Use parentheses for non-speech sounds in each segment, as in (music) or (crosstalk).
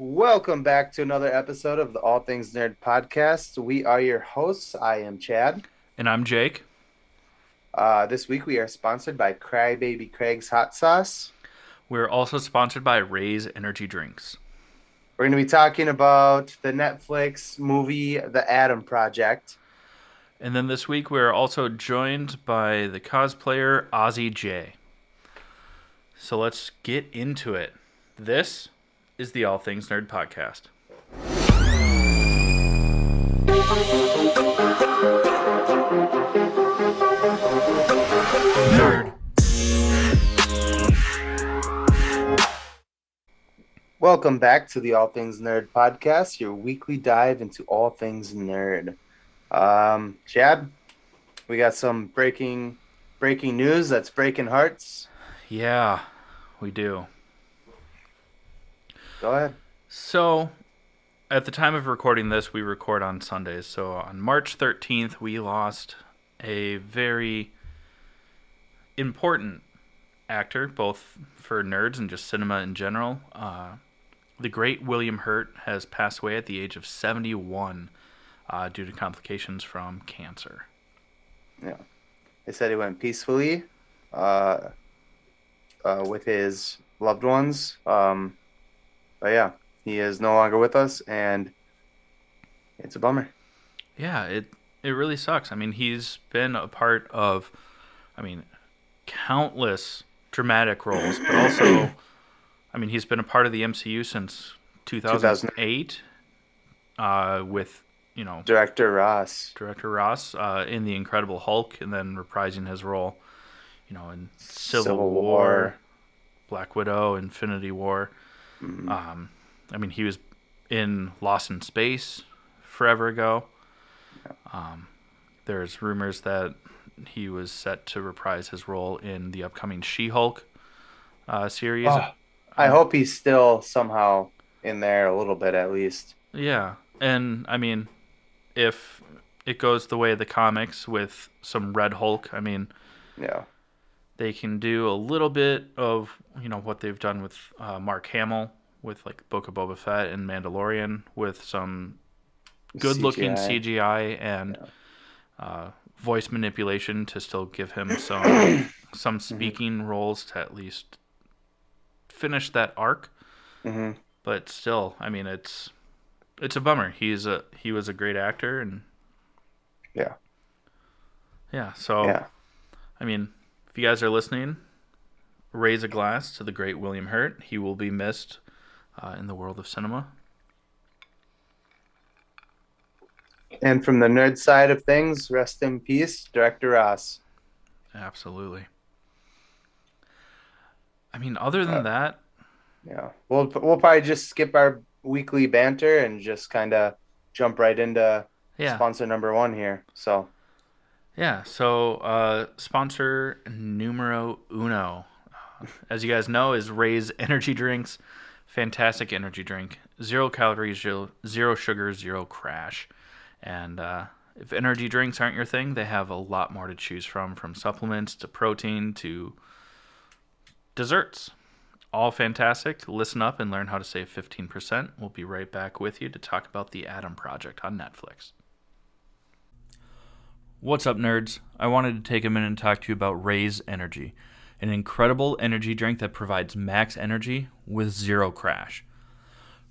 Welcome back to another episode of the All Things Nerd podcast. We are your hosts. I am Chad. And I'm Jake. Uh, this week we are sponsored by Crybaby Craig's Hot Sauce. We're also sponsored by Raze Energy Drinks. We're going to be talking about the Netflix movie The Adam Project. And then this week we're also joined by the cosplayer Ozzy J. So let's get into it. This is the All Things Nerd podcast. Nerd. Welcome back to the All Things Nerd podcast, your weekly dive into all things nerd. Um, Chad, we got some breaking breaking news that's breaking hearts. Yeah, we do. Go ahead. So, at the time of recording this, we record on Sundays. So, on March 13th, we lost a very important actor, both for nerds and just cinema in general. Uh, the great William Hurt has passed away at the age of 71 uh, due to complications from cancer. Yeah. They said he went peacefully uh, uh, with his loved ones. Um, but yeah, he is no longer with us, and it's a bummer. Yeah, it it really sucks. I mean, he's been a part of, I mean, countless dramatic roles, but also, I mean, he's been a part of the MCU since 2008, uh, with you know Director Ross, director Ross uh, in the Incredible Hulk, and then reprising his role, you know, in Civil, Civil War, War. Black Widow, Infinity War. Mhm. Um, I mean, he was in Lost in Space forever ago. Um, there's rumors that he was set to reprise his role in the upcoming She-Hulk uh, series. Oh, I hope he's still somehow in there a little bit at least. Yeah, and I mean, if it goes the way of the comics with some Red Hulk, I mean, Yeah. they can do a little bit of you know what they've done with uh, Mark Hamill with like Book of Boba Fett and Mandalorian with some good looking CGI. CGI and uh, voice manipulation to still give him (coughs) some some speaking roles to at least finish that arc. hmm But still, I mean, it's it's a bummer. He's a he was a great actor and Yeah. yeah. So Yeah. I mean, if you guys are listening, raise a glass to the great William Hurt. He will be missed uh, in the world of cinema. And from the nerd side of things, rest in peace, Director Ross. Absolutely. I mean, other than Uh, that, Yeah. We'll we'll probably just skip our weekly banter and just kind of jump right into yeah, sponsor number one here. So yeah. So, uh, sponsor numero uno, as you guys know, is Raze Energy Drinks. Fantastic energy drink, zero calories, zero, sugar, zero crash. And uh, if energy drinks aren't your thing, they have a lot more to choose from, from supplements to protein to desserts. All fantastic. Listen up and learn how to save 15%. We'll be right back with you to talk about the Adam Project on Netflix. What's up, nerds? I wanted to take a minute and talk to you about Raze Energy, an incredible energy drink that provides max energy with zero crash.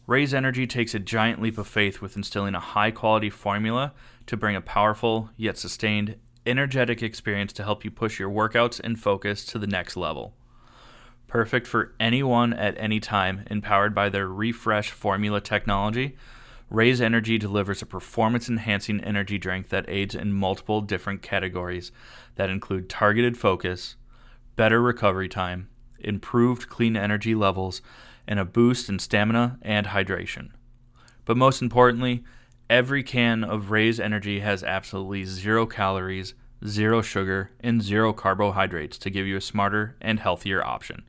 Raze Energy takes a giant leap of faith with instilling a high quality formula to bring a powerful yet sustained, energetic experience to help you push your workouts and focus to the next level. Perfect for anyone at any time, empowered by their refresh formula technology, Raze Energy delivers a performance enhancing energy drink that aids in multiple different categories that include targeted focus, better recovery time, improved clean energy levels, and a boost in stamina and hydration. But most importantly, every can of Raze Energy has absolutely zero calories, zero sugar, and zero carbohydrates to give you a smarter and healthier option.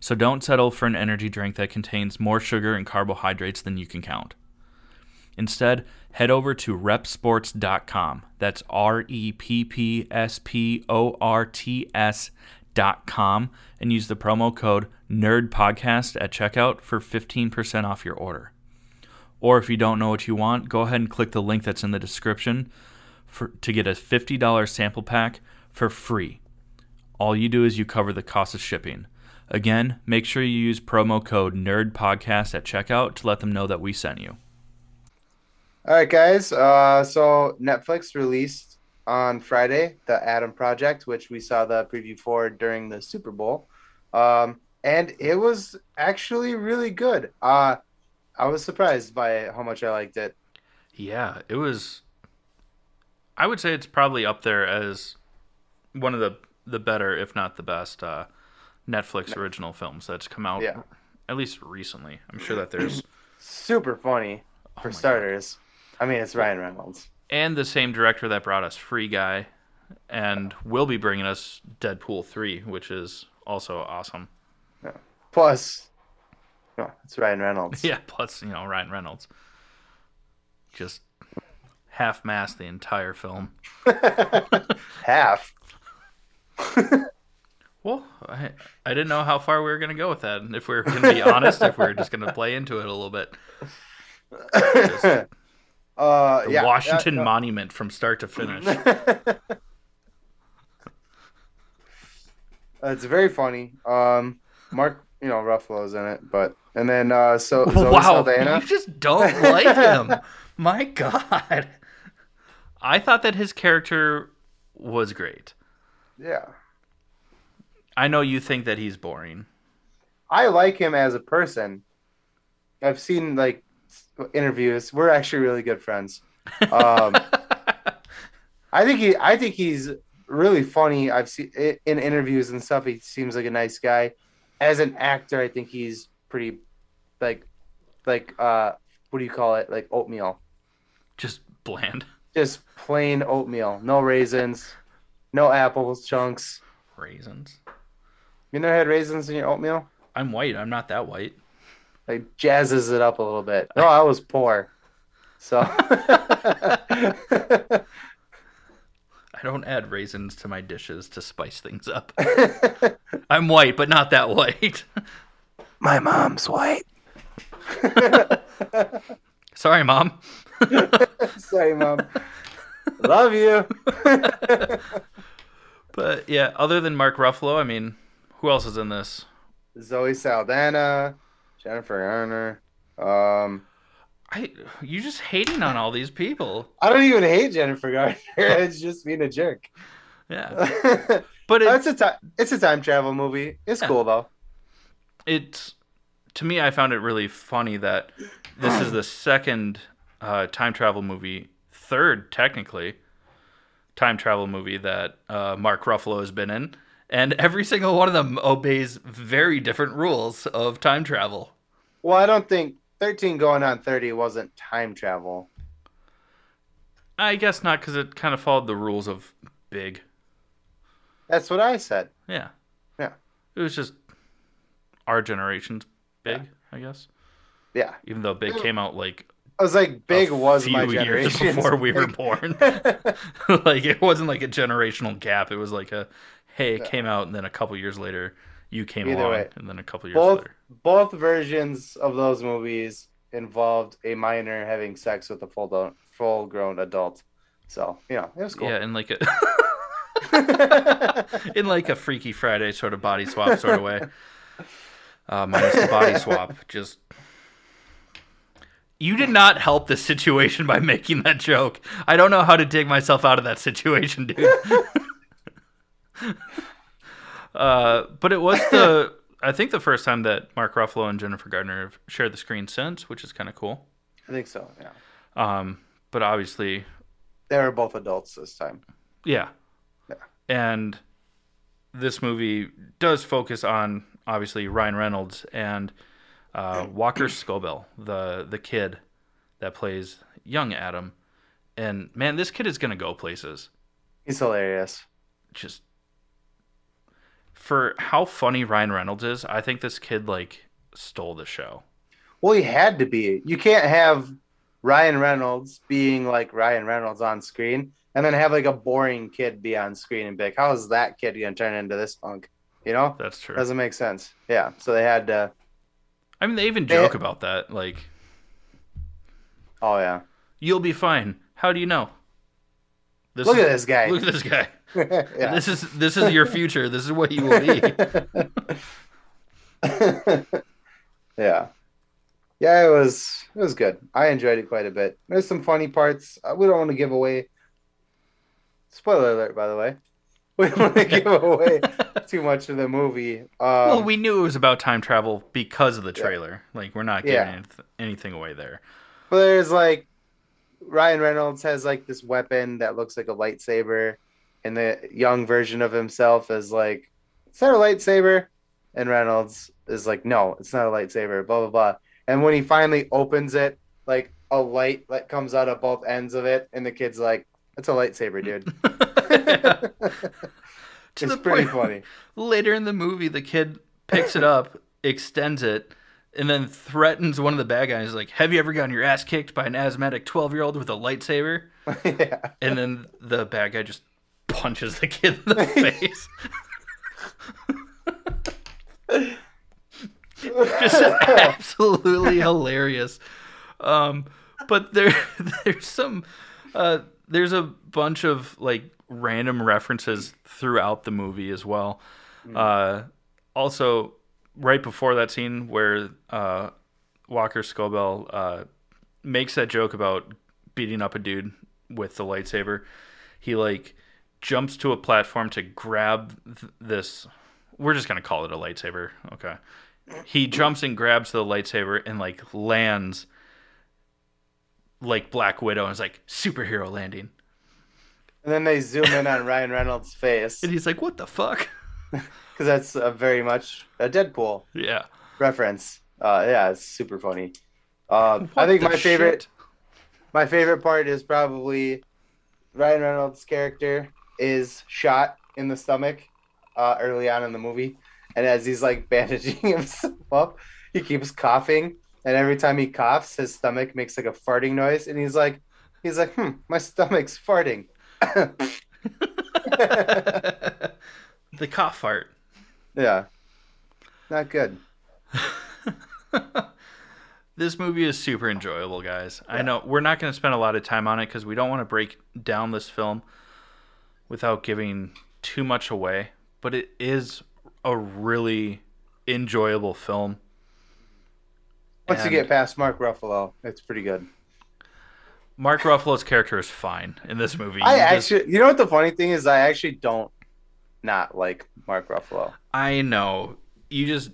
So don't settle for an energy drink that contains more sugar and carbohydrates than you can count. Instead, head over to reppsports.com. That's R E P P S P O R T S nerdpodcast.com and use the promo code NERDPODCAST at checkout for 15% off your order. Or if you don't know what you want, go ahead and click the link that's in the description for, to get a $50 sample pack for free. All you do is you cover the cost of shipping. Again, make sure you use promo code NERDPODCAST at checkout to let them know that we sent you. All right, guys. Uh, so Netflix released on Friday the Adam Project, which we saw the preview for during the Super Bowl, um, and it was actually really good. Uh, I was surprised by how much I liked it. Yeah, it was. I would say it's probably up there as one of the the better, if not the best, uh, Netflix original films that's come out. Yeah. At least recently. I'm sure that there's (clears throat) Super funny for Oh starters. I mean, it's Ryan Reynolds. And the same director that brought us Free Guy, and will be bringing us Deadpool three, which is also awesome. Yeah. Plus, no, it's Ryan Reynolds. (laughs) Yeah, plus you know Ryan Reynolds, just half mast the entire film. (laughs) Half. (laughs) Well, I, I didn't know how far we were gonna go with that, and if we were gonna be honest, if we were just gonna play into it a little bit. Uh, The yeah, Washington yeah, no. Monument from start to finish. (laughs) it's very funny. Um, Mark, you know, Ruffalo's in it, but and then uh, so (laughs) Zoe wow, Saldana. you just don't like him. (laughs) My God, I thought that his character was great. Yeah, I know you think that he's boring. I like him as a person. I've seen like interviews. We're actually really good friends. Um, (laughs) I think he, I think he's really funny. I've seen in interviews and stuff. He seems like a nice guy. As an actor, I think he's pretty, like, like uh, what do you call it? Like oatmeal, just bland just plain oatmeal. No raisins, no apples chunks. raisins. You never had raisins in your oatmeal? I'm white. I'm not that white. Like jazzes it up a little bit. No, I was poor, so. (laughs) I don't add raisins to my dishes to spice things up. (laughs) I'm white, but not that white. (laughs) My mom's white. Sorry, mom. Sorry, mom. Love you. But yeah, other than Mark Ruffalo, I mean, who else is in this? Zoe Saldana, Jennifer Garner. Um, I you just hating on all these people. I don't even hate Jennifer Garner. (laughs) it's just being a jerk. Yeah, it's (laughs) but it's a time. It's a time travel movie. It's Yeah. cool though. it's to me, I found it really funny that this is the second uh, time travel movie, third technically, time travel movie that uh, Mark Ruffalo has been in, and every single one of them obeys very different rules of time travel. Well, I don't think thirteen going on thirty wasn't time travel. I guess not because it kind of followed the rules of Big. That's what I said. Yeah, Yeah. It was just our generation's Big, I guess. Yeah, Even though Big came out like I was like, big a was few my generation before we were born. (laughs) (laughs) like it wasn't like a generational gap. It was like a hey, it came out and then a couple years later you came Either along way. and then a couple years both later. Both versions of those movies involved a minor having sex with a full full grown adult. So you know it was cool. Yeah, in like a (laughs) in like a Freaky Friday sort of body swap sort of way. Uh, minus the body swap, just you did not help the situation by making that joke. I don't know how to dig myself out of that situation, dude. (laughs) uh, but it was the I think the first time that Mark Ruffalo and Jennifer Gardner have shared the screen since, which is kind of cool. I think so. Yeah, Um, but obviously, they were both adults this time. Yeah. Yeah. And this movie does focus on obviously Ryan Reynolds and uh, (clears throat) Walker Scobell, the the kid that plays young Adam. And man, this kid is gonna go places. He's hilarious. Just for how funny Ryan Reynolds is, I think this kid like stole the show. Well, he had to be. You can't have Ryan Reynolds being like Ryan Reynolds on screen, and then have like a boring kid be on screen and be like, "How is that kid gonna turn into this punk?" You know, That's true. doesn't make sense. Yeah, so they had to. I mean, they even They- joke about that. Like, Oh yeah, you'll be fine. How do you know? This look is- at this guy. Look at this guy. (laughs) yeah. This is this is your future. This is what you will be. (laughs) yeah, yeah. It was it was good. I enjoyed it quite a bit. There's some funny parts. Uh, we don't want to give away. Spoiler alert, by the way. (laughs) We don't want to give away too much of the movie. Um, well, we knew it was about time travel because of the Yeah. trailer. Like, we're not giving Yeah. anything away there. But there's like Ryan Reynolds has like this weapon that looks like a lightsaber, and the young version of himself is like, "Is that a lightsaber?" And Reynolds is like, "No, it's not a lightsaber." Blah blah blah. And when he finally opens it, like a light like comes out of both ends of it, and the kid's like, "It's a lightsaber, dude." (laughs) (laughs) to it's the pretty point funny. later in the movie, the kid picks it up, extends it, and then threatens one of the bad guys. Like, "Have you ever gotten your ass kicked by an asthmatic twelve-year-old with a lightsaber?" (laughs) yeah. And then the bad guy just punches the kid in the (laughs) face. just absolutely hilarious. Um, but there, (laughs) there's some, uh, there's a bunch of like random references throughout the movie as well. Uh, also, right before that scene where uh, Walker Scobell uh, makes that joke about beating up a dude with the lightsaber, he like jumps to a platform to grab th- this. We're just gonna call it a lightsaber, okay? He jumps and grabs the lightsaber and like lands like Black Widow and is like superhero landing. And then they zoom in on Ryan Reynolds' face And he's like, "What the fuck?" (laughs) because that's a very much a Deadpool Yeah. reference. Uh, yeah, it's super funny. Um, I think my favorite shit? my favorite part is probably Ryan Reynolds' character is shot in the stomach uh, early on in the movie, and as he's like (laughs) bandaging himself up, he keeps coughing, and every time he coughs, his stomach makes like a farting noise, and he's like, he's like, hmm, my stomach's farting. (laughs) (laughs) the cough fart. yeah, not good. This movie is super enjoyable, guys. I know we're not going to spend a lot of time on it because we don't want to break down this film without giving too much away, but it is a really enjoyable film. Once you get past Mark Ruffalo, it's pretty good. Mark Ruffalo's character is fine in this movie. I You just- actually, you know what the funny thing is? I actually don't not like Mark Ruffalo. I know. You just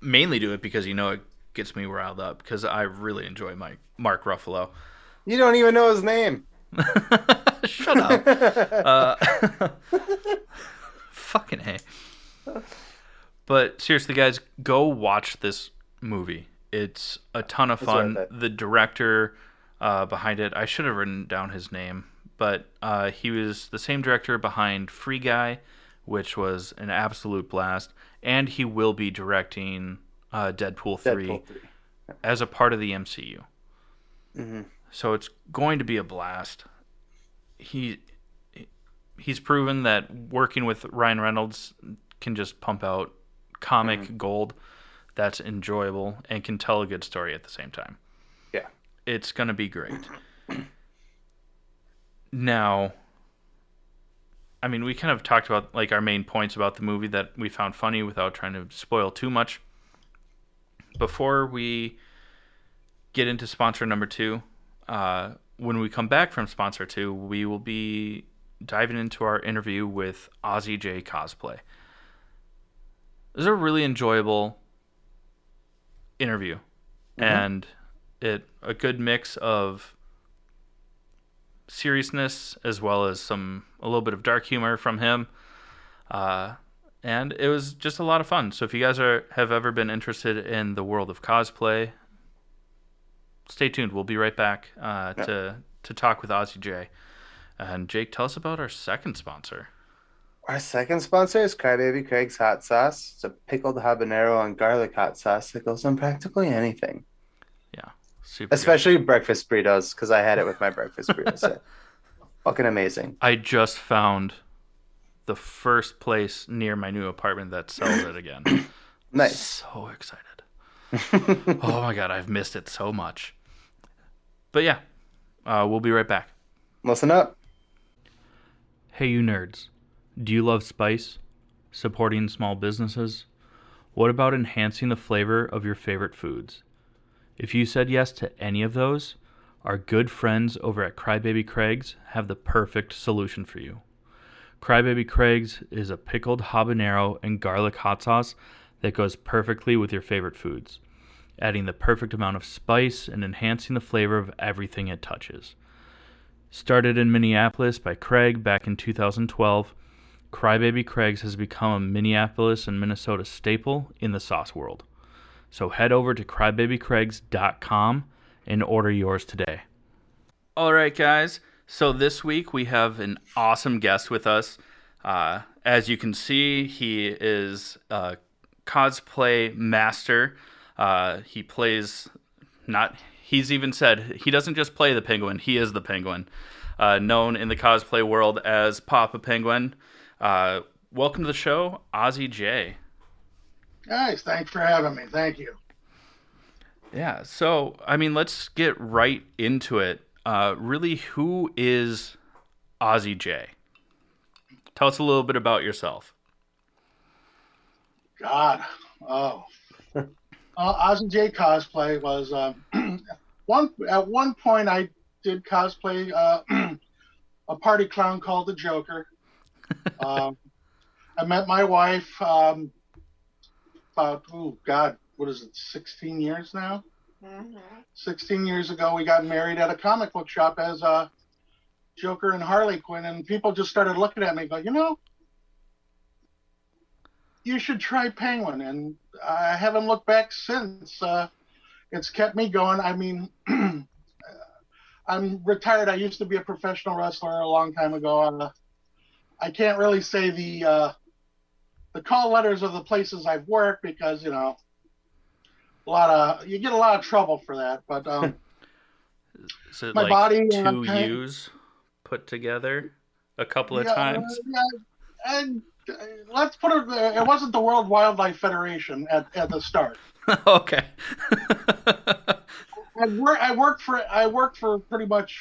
mainly do it because you know it gets me riled up because I really enjoy my Mark Ruffalo. You don't even know his name. (laughs) Shut up. (laughs) Uh, (laughs) fucking hey. But seriously, guys, go watch this movie. It's a ton of fun. The director uh, behind it, I should have written down his name, but uh, he was the same director behind Free Guy, which was an absolute blast, and he will be directing uh, Deadpool 3 Deadpool 3. as a part of the MCU. hmm So it's going to be a blast. He he's proven that working with Ryan Reynolds can just pump out comic Mm-hmm. gold that's enjoyable and can tell a good story at the same time. Yeah. It's going to be great. now I mean, we kind of talked about like our main points about the movie that we found funny without trying to spoil too much. Before we get into sponsor number two, uh, when we come back from sponsor two, we will be diving into our interview with Ozzy J Cosplay. It was a really enjoyable interview, and it a good mix of seriousness as well as some a little bit of dark humor from him. Uh, and it was just a lot of fun. So if you guys are have ever been interested in the world of cosplay, stay tuned. We'll be right back uh, Yeah. to to talk with Ozzy J. And Jake, tell us about our second sponsor. Our second sponsor is Crybaby Craig's Hot Sauce. It's a pickled habanero and garlic hot sauce that goes on practically anything, Yeah, Super. good. especially breakfast burritos, because I had it with my breakfast burritos. (laughs) Fucking amazing. I just found the first place near my new apartment that sells it again. (clears throat) Nice. So excited. (laughs) oh my god, I've missed it so much. But yeah, uh, we'll be right back. Listen up. Hey, you nerds. Do you love spice? Supporting small businesses? What about enhancing the flavor of your favorite foods? If you said yes to any of those, our good friends over at Crybaby Craig's have the perfect solution for you. Crybaby Craig's is a pickled habanero and garlic hot sauce that goes perfectly with your favorite foods, adding the perfect amount of spice and enhancing the flavor of everything it touches. Started in Minneapolis by Craig back in 2012, Crybaby Craig's has become a Minneapolis and Minnesota staple in the sauce world. So head over to crybabycraigs.com and order yours today. All right, guys. So this week we have an awesome guest with us. Uh, as you can see, he is a cosplay master. Uh, he plays not. He's even said he doesn't just play the penguin; he is the penguin, uh, known in the cosplay world as Papa Penguin. Uh, welcome to the show, Ozzy J. Guys, thanks for having me. Thank you. Yeah. So, I mean, let's get right into it. Uh, really, who is Ozzy J? Tell us a little bit about yourself. God, oh, uh, Ozzy J cosplay was um, (clears throat) one at one point I did cosplay uh, (clears throat) a party clown called the Joker. (laughs) um, I met my wife um, about oh God, what is it, sixteen years now? Mm-hmm. 16 years ago, we got married at a comic book shop as uh, Joker and Harley Quinn, and people just started looking at me, going, you know, you should try Penguin. And I haven't looked back since. Uh, it's kept me going. I mean, (clears throat) I'm retired. I used to be a professional wrestler a long time ago. Uh, I can't really say the uh, the call letters of the places I've worked because you know a lot of you get a lot of trouble for that. But um, (laughs) my like body two U's put together a couple of yeah, times? Yeah, and let's put it. Uh, it wasn't the World Wildlife Federation at, at the start. (laughs) okay. I, work, I worked for I worked for pretty much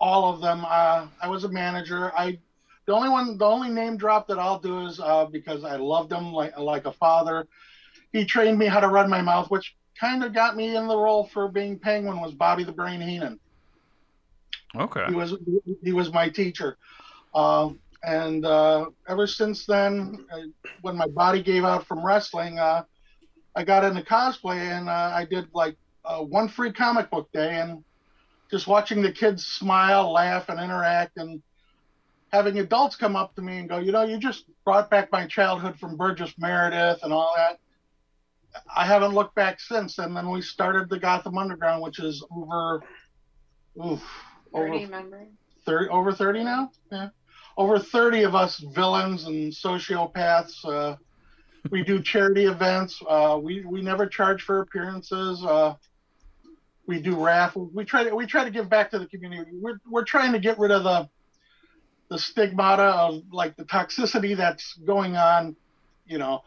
all of them. Uh, I was a manager. I the only one the only name drop that I'll do is uh, because I loved him like like a father he trained me how to run my mouth, which kind of got me in the role for being Penguin. Was Bobby the Brain Heenan? Okay. He was he was my teacher, uh, and uh, ever since then, uh, when my body gave out from wrestling, uh, I got into cosplay, and uh, I did like uh, one free comic book day, and just watching the kids smile, laugh, and interact, and having adults come up to me and go, you know, you just brought back my childhood from Burgess Meredith and all that. I haven't looked back since. And then we started the Gotham Underground, which is over, oof, 30 over, 30, over 30 now? Yeah. Over 30 of us villains and sociopaths. Uh, we do charity events. Uh, we, we never charge for appearances. Uh, we do raffles. We try to we try to give back to the community. We're we're trying to get rid of the the stigmata of like the toxicity that's going on. You know,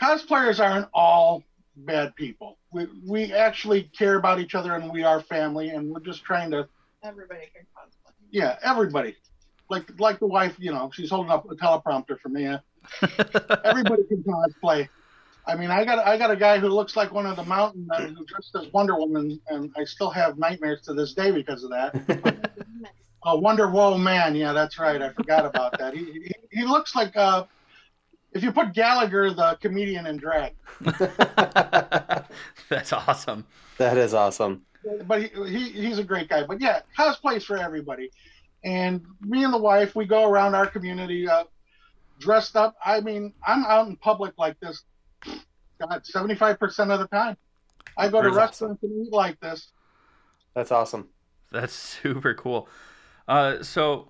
cosplayers aren't all bad people. We we actually care about each other and we are family and we're just trying to everybody can cosplay. Yeah, everybody. Like like the wife, you know, she's holding up a teleprompter for me. (laughs) everybody can cosplay. I mean, I got I got a guy who looks like one of the mountain men who dressed as Wonder Woman, and I still have nightmares to this day because of that. (laughs) uh, Wonder Woe Man, yeah, that's right. I forgot about that. He he, he looks like uh, if you put Gallagher, the comedian, in drag. (laughs) That's awesome. That is awesome. But he, he he's a great guy. But yeah, cosplays for everybody. And me and the wife, we go around our community uh, dressed up. I mean, I'm out in public like this. God, 75% of the time. I go to restaurants awesome. and eat like this. That's awesome. That's (laughs) super cool. Uh, so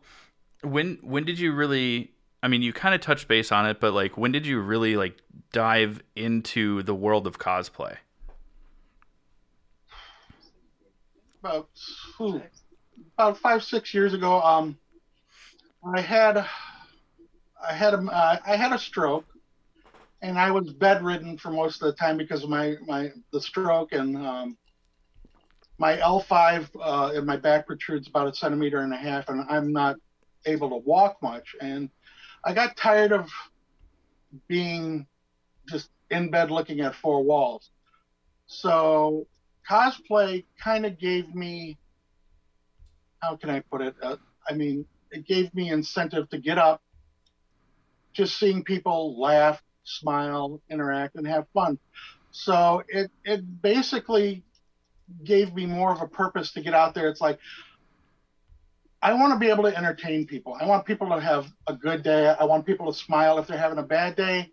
when when did you really I mean, you kind of touched base on it, but like, when did you really like dive into the world of cosplay? About ooh, about five six years ago, um, I had I had a uh, I had a stroke, and I was bedridden for most of the time because of my my the stroke and um, my L5 uh, in my back protrudes about a centimeter and a half, and I'm not able to walk much. And I got tired of being just in bed looking at four walls. So cosplay kind of gave me, how can I put it? Uh, I mean, it gave me incentive to get up, just seeing people laugh, smile, interact, and have fun. So it it basically gave me more of a purpose to get out there. It's like I want to be able to entertain people. I want people to have a good day. I want people to smile if they're having a bad day.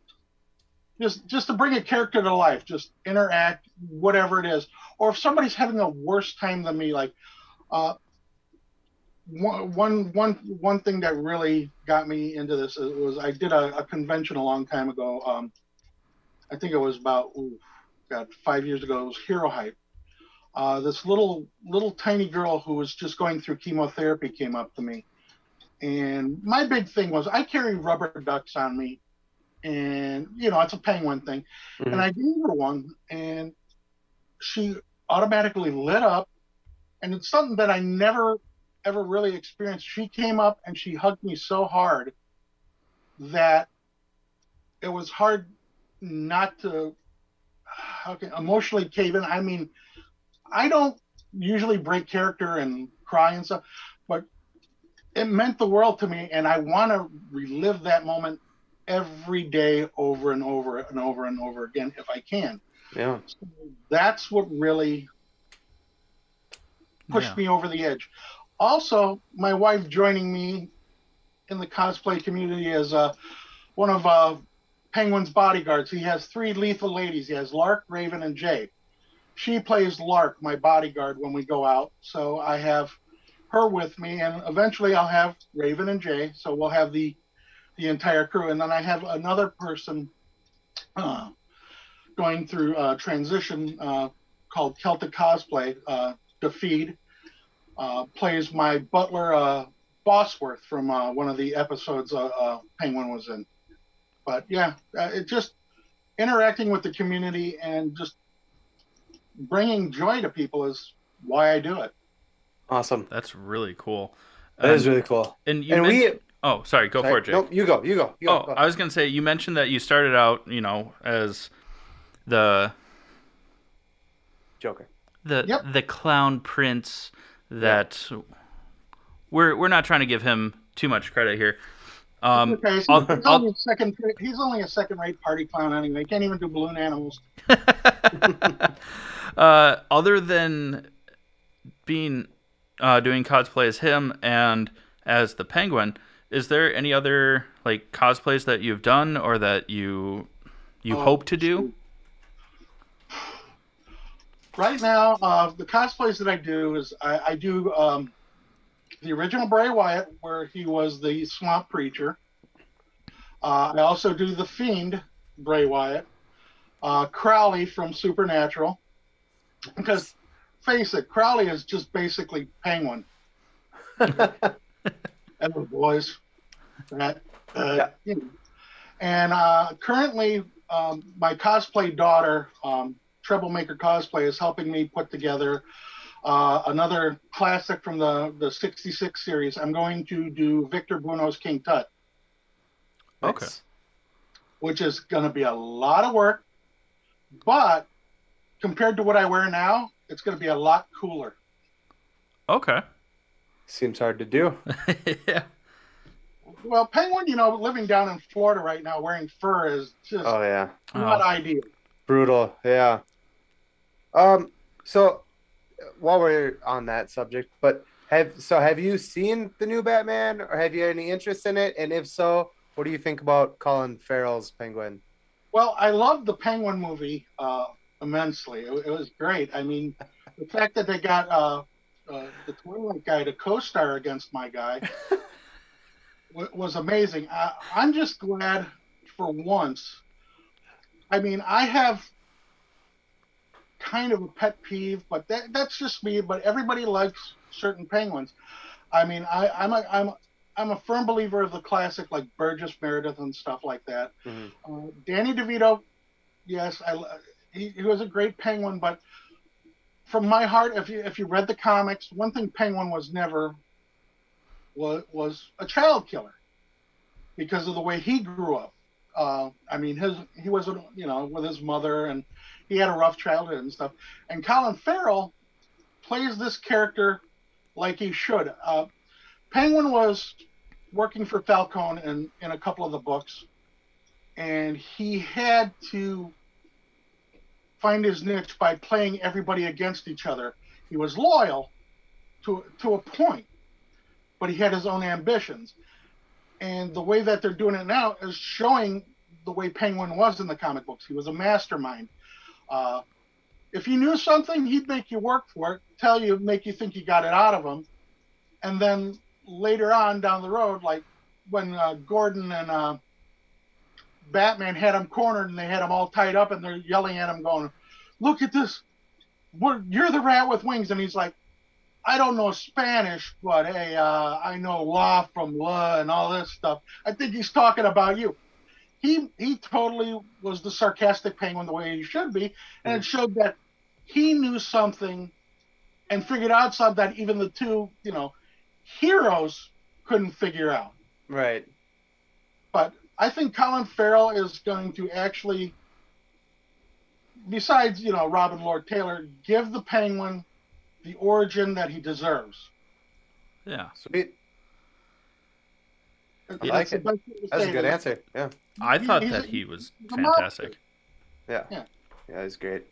Just just to bring a character to life, just interact, whatever it is. Or if somebody's having a worse time than me, like uh, one one one thing that really got me into this was I did a, a convention a long time ago. Um, I think it was about ooh, God five years ago. It was Hero Hype. Uh, this little little tiny girl who was just going through chemotherapy came up to me, and my big thing was I carry rubber ducks on me, and you know it's a penguin thing, mm-hmm. and I gave her one, and she automatically lit up, and it's something that I never ever really experienced. She came up and she hugged me so hard that it was hard not to how can emotionally cave in. I mean, I don't usually break character and cry and stuff, but it meant the world to me, and I want to relive that moment every day over and over and over and over again if I can. Yeah. So that's what really pushed yeah. me over the edge also my wife joining me in the cosplay community as uh, one of uh, Penguin's bodyguards. He has three lethal ladies. He has Lark, Raven, and Jay. She plays Lark, my bodyguard, when we go out. So I have her with me, and eventually I'll have Raven and Jay. So we'll have the the entire crew, and then I have another person uh, going through uh, transition uh, called Celtic Cosplay uh, feed uh, plays my butler, uh, Bosworth, from uh, one of the episodes uh, uh, Penguin was in. But yeah, uh, it just interacting with the community and just bringing joy to people is why I do it. Awesome. That's really cool. That um, is really cool. And you and we. Oh, sorry. Go sorry, for it, Jake. Nope, you go. You go. You oh, go. I was gonna say you mentioned that you started out, you know, as the Joker, the yep. the clown prince that we're we're not trying to give him too much credit here. Um, okay, so I'll, he's, only second, he's only a second-rate party clown anyway. He can't even do balloon animals. (laughs) (laughs) uh, other than being uh, doing cosplay as him and as the Penguin, is there any other like cosplays that you've done or that you you oh, hope to do? Right now, uh, the cosplays that I do is I, I do um, the original Bray Wyatt, where he was the Swamp Preacher. Uh, I also do the Fiend Bray Wyatt, uh, Crowley from Supernatural, because face it, Crowley is just basically Penguin. (laughs) and the boys, that, uh, yeah. you know. and uh, currently, um, my cosplay daughter. Um, Troublemaker Cosplay is helping me put together uh, another classic from the, the 66 series. I'm going to do Victor Buono's King Tut. Okay. Which is going to be a lot of work, but compared to what I wear now, it's going to be a lot cooler. Okay. Seems hard to do. (laughs) yeah. Well, Penguin, you know, living down in Florida right now wearing fur is just oh yeah not oh. ideal. Brutal, yeah. Um, so while we're on that subject, but have so have you seen the new Batman, or have you any interest in it? And if so, what do you think about Colin Farrell's Penguin? Well, I loved the Penguin movie uh, immensely. It, it, was great. I mean, the fact that they got uh, uh, the Twilight guy to co-star against my guy (laughs) was amazing. I, I'm just glad for once. I mean, I have kind of a pet peeve, but that, that's just me. But everybody likes certain penguins. I mean, I, I'm a, I'm I'm a firm believer of the classic like Burgess Meredith and stuff like that. Mhm. Uh, Danny DeVito, yes, I he, he was a great Penguin, but from my heart, if you if you read the comics, one thing Penguin was never was was a child killer because of the way he grew up. Uh, I mean, his he was you know with his mother and he had a rough childhood and stuff. And Colin Farrell plays this character like he should. Uh, Penguin was working for Falcone in, in a couple of the books, and he had to find his niche by playing everybody against each other. He was loyal to to a point, but he had his own ambitions. And the way that they're doing it now is showing the way Penguin was in the comic books. He was a mastermind. Uh, if you knew something, he'd make you work for it, tell you, make you think you got it out of him, and then later on down the road, like when uh, Gordon and uh, Batman had him cornered and they had him all tied up and they're yelling at him, going, "Look at this! What, you're the rat with wings!" And he's like, "I don't know Spanish, but hey, uh, I know la from la and all this stuff. I think he's talking about you." He he totally was the sarcastic penguin the way he should be, and it showed that he knew something and figured out something that even the two, you know, heroes couldn't figure out. Right. But I think Colin Farrell is going to actually, besides, you know, Robin Lord Taylor, give the Penguin the origin that he deserves. Yeah. Sweet. That's like it. best way to That's a good answer. Yeah. I He- thought he's that he was he's a monster. fantastic. Yeah. Yeah. Yeah, he's great.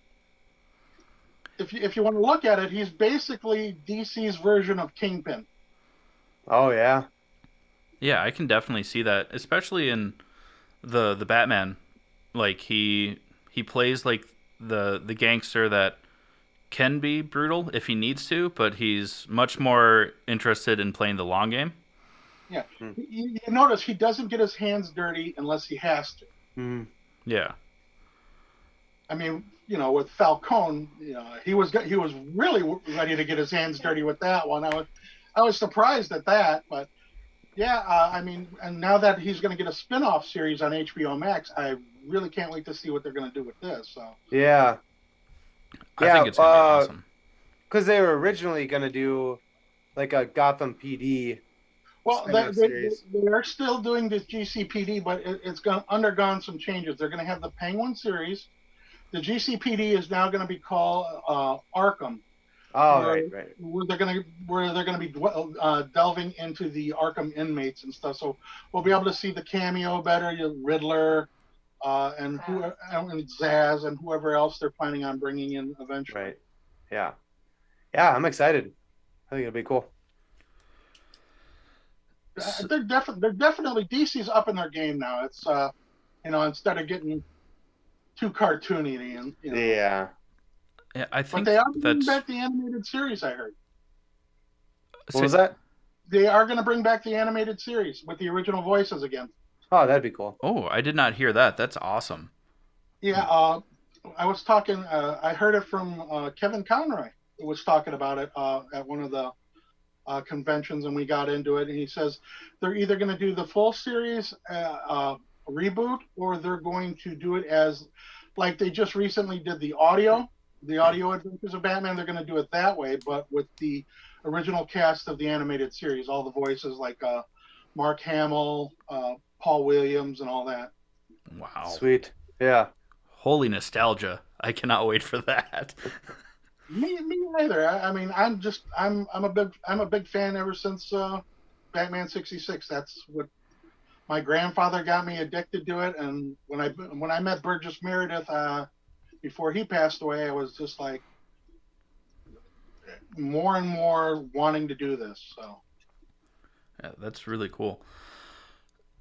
If you, if you want to look at it, he's basically DC's version of Kingpin. Oh yeah. Yeah, I can definitely see that, especially in the the Batman. Like he he plays like the the gangster that can be brutal if he needs to, but he's much more interested in playing the long game. You, you notice he doesn't get his hands dirty unless he has to. Mhm. Yeah. I mean, you know, with Falcone, you know, he was he was really ready to get his hands dirty with that one. I was I was surprised at that, but yeah, uh, I mean, and now that he's going to get a spin-off series on HBO Max, I really can't wait to see what they're going to do with this. So Yeah. I Yeah, think it's gonna uh, be awesome. Because they were originally gonna do like a Gotham PD. Well, they, they, they are still doing this GCPD, but it, it's gone, undergone some changes. They're going to have the Penguin series. The GCPD is now going to be called uh, Arkham, Oh Right. right, right. where they're going to where they're going to be dwell- uh, delving into the Arkham inmates and stuff. So we'll be able to see the cameo better, your Riddler, uh, and who and Zsasz and whoever else they're planning on bringing in eventually. Right. Yeah. Yeah, I'm excited. I think it'll be cool. They're definitely they're definitely DC's up in their game now. It's uh, you know, instead of getting too cartoony and you know. Yeah. Yeah, I think But think they are bringing that's back the animated series. I heard What was that? they are going to bring back the animated series with the original voices again. Oh, that'd be cool. Oh, I did not hear that. That's awesome. Yeah, uh, I was talking. Uh, I heard it from uh, Kevin Conroy. Who was talking about it uh, at one of the uh, conventions, and we got into it. And he says they're either going to do the full series uh, uh, reboot, or they're going to do it as like they just recently did the audio, the audio adventures of Batman. They're going to do it that way, but with the original cast of the animated series, all the voices like uh, Mark Hamill, uh, Paul Williams, and all that. Wow. Sweet. Yeah. Holy nostalgia. I cannot wait for that. (laughs) Me, me neither. I, I mean, I'm just, I'm, I'm a big, I'm a big fan ever since uh, Batman '66. That's what my grandfather got me addicted to it. And when I, when I met Burgess Meredith uh, before he passed away, I was just like more and more wanting to do this. So Yeah, that's really cool.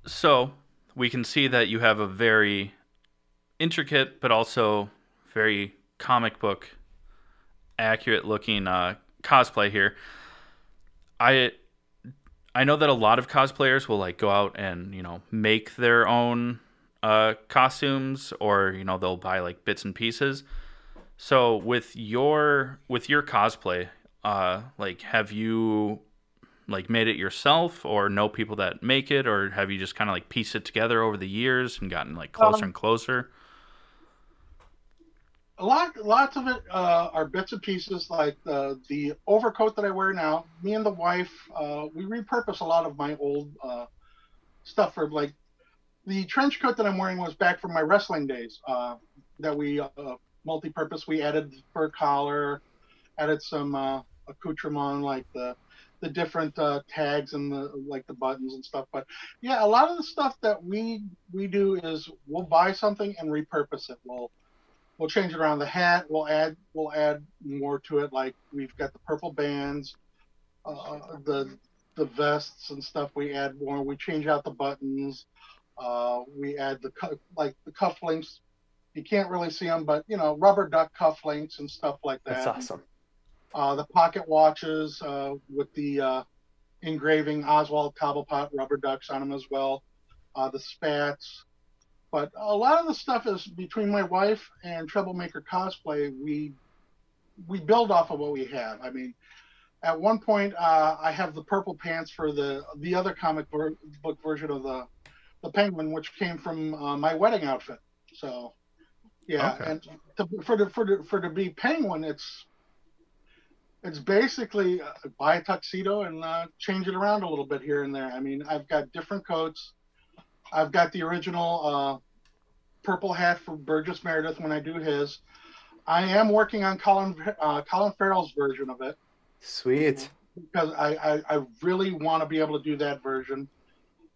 So we can see that you have a very intricate, but also very comic book accurate looking uh, cosplay here. I I know that a lot of cosplayers will like go out and you know make their own uh, costumes, or you know they'll buy like bits and pieces. So with your with your cosplay, uh, like have you like made it yourself, or know people that make it, or have you just kind of like pieced it together over the years and gotten like closer Um, and closer? A lot lots of it uh, are bits and pieces like the the overcoat that I wear now. Me and the wife, uh, we repurpose a lot of my old uh, stuff for like the trench coat that I'm wearing was back from my wrestling days. Uh, that we uh, multi-purpose. We added the fur collar, added some uh, accoutrement like the the different tags and the like the buttons and stuff. But yeah, a lot of the stuff that we we do is we'll buy something and repurpose it. We'll we'll change it around the hat. We'll add we'll add more to it. Like we've got the purple bands, uh, the the vests and stuff. We add more. We change out the buttons. Uh, we add the cu- like the cufflinks. You can't really see them, but you know, rubber duck cufflinks and stuff like that. That's awesome. Uh, the pocket watches uh, with the uh, engraving Oswald Cobblepot rubber ducks on them as well. Uh, the spats. But a lot of the stuff is between my wife and Troublemaker Cosplay. We we build off of what we have. I mean, at one point, uh, I have the purple pants for the the other comic book version of the the Penguin, which came from uh, my wedding outfit. So, yeah, Okay. and to, for the for the for to be Penguin, it's it's basically uh, buy a tuxedo and uh, change it around a little bit here and there. I mean, I've got different coats. I've got the original uh, purple hat for Burgess Meredith when I do his. I am working on Colin uh, Colin Farrell's version of it Sweet. because I, I, I really want to be able to do that version.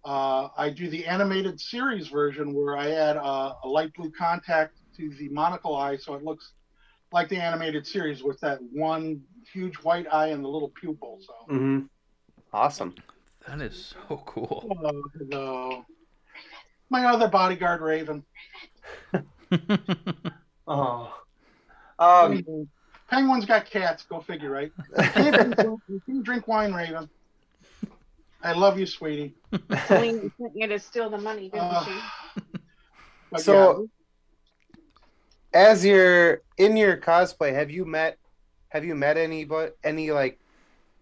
Uh, I do the animated series version where I add uh, a light blue contact to the monocle eye so it looks like the animated series with that one huge white eye and the little pupil. So Mm-hmm. Awesome. That is so cool. uh, the, my other bodyguard Raven. (laughs) Oh. Um, Penguins got cats. Go figure, right? You can't drink- you can drink wine, Raven. I love you, sweetie. Celine sent you to steal the money, didn't Uh, she? But So- as you're in your cosplay, have you met have you met any but any like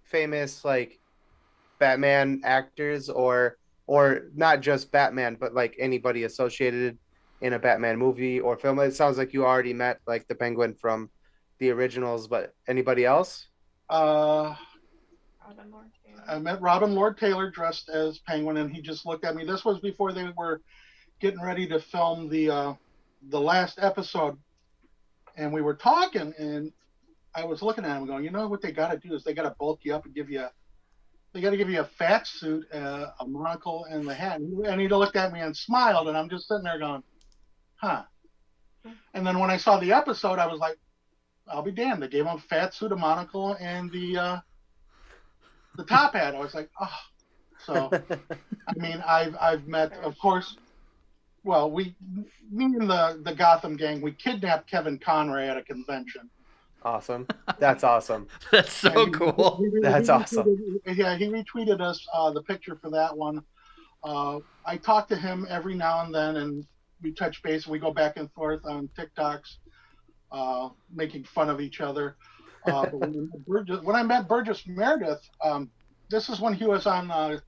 famous like Batman actors or or not just Batman, but like anybody associated in a Batman movie or film? It sounds like you already met like the Penguin from the originals, but anybody else? uh, Robin Lord Taylor. I met Robin Lord Taylor dressed as Penguin, and he just looked at me. This was before they were getting ready to film the uh, the last episode, and we were talking, and I was looking at him, going, you know what they got to do is they got to bulk you up and give you. A, they got to give you a fat suit, uh, a monocle, and the hat. And he- looked at me and smiled, and I'm just sitting there going, huh. And then when I saw the episode, I was like, I'll be damned. They gave him a fat suit, a monocle, and the uh, the top hat. I was like, oh. So (laughs) I mean, I've I've met, of course. Well, we, me and the the Gotham gang, we kidnapped Kevin Conroy at a convention. Awesome. That's awesome. (laughs) That's so he- cool. (laughs) he- he That's awesome. Yeah, he retweeted us uh, the picture for that one. Uh, I talk to him every now and then, and we touch base. And we go back and forth on TikToks, uh, making fun of each other. Uh, when, I met (laughs) Burgess, when I met Burgess Meredith, um, this is when he was on uh,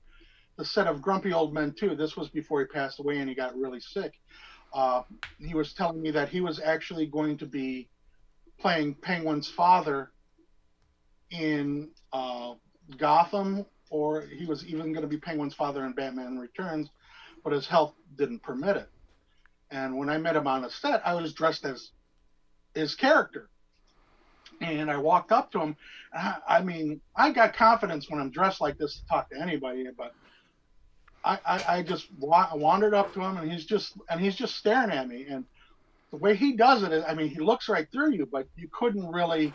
the set of Grumpy Old Men too. This was before he passed away and he got really sick. Uh, he was telling me that he was actually going to be playing Penguin's father in uh, Gotham, or he was even going to be Penguin's father in Batman Returns, but his health didn't permit it. And when I met him on the set, I was dressed as his character. And I walked up to him. I, I mean, I got confidence when I'm dressed like this to talk to anybody, but I, I, I just wa- wandered up to him, and he's just and he's just staring at me. And the way he does it is, I mean, he looks right through you, but you couldn't really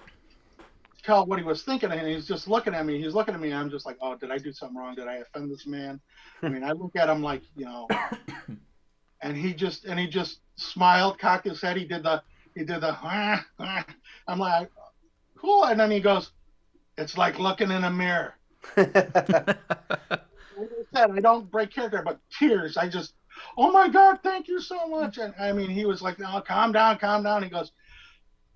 tell what he was thinking, and he's just looking at me. He's looking at me, and I'm just like, oh, did I do something wrong? Did I offend this man? I mean, I look at him like, you know, (coughs) and he just and he just smiled, cocked his head. He did the he did the. (laughs) I'm like, cool, and then he goes, it's like looking in a mirror. (laughs) Like I said, I don't break character, but tears. I just, oh my God, thank you so much. And I mean, he was like, no, calm down, calm down. He goes,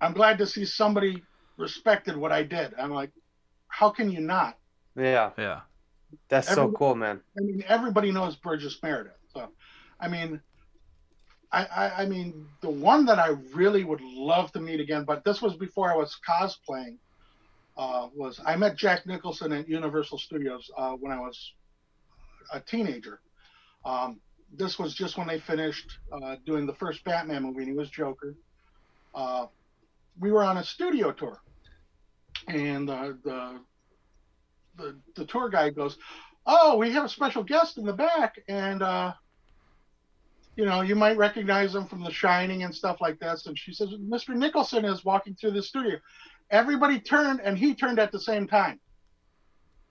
I'm glad to see somebody respected what I did. I'm like, how can you not? yeah. Yeah. That's so cool, man. I mean, everybody knows Burgess Meredith. So, I mean, I, I, I mean, the one that I really would love to meet again, but this was before I was cosplaying, uh, was I met Jack Nicholson at Universal Studios uh, when I was a teenager. Um, this was just when they finished uh, doing the first Batman movie, and he was Joker. Uh, we were on a studio tour, and uh, the the the tour guide goes, "Oh, we have a special guest in the back, and uh, you know you might recognize him from The Shining and stuff like that." And she says, "Mr. Nicholson is walking through the studio." Everybody turned, and he turned at the same time.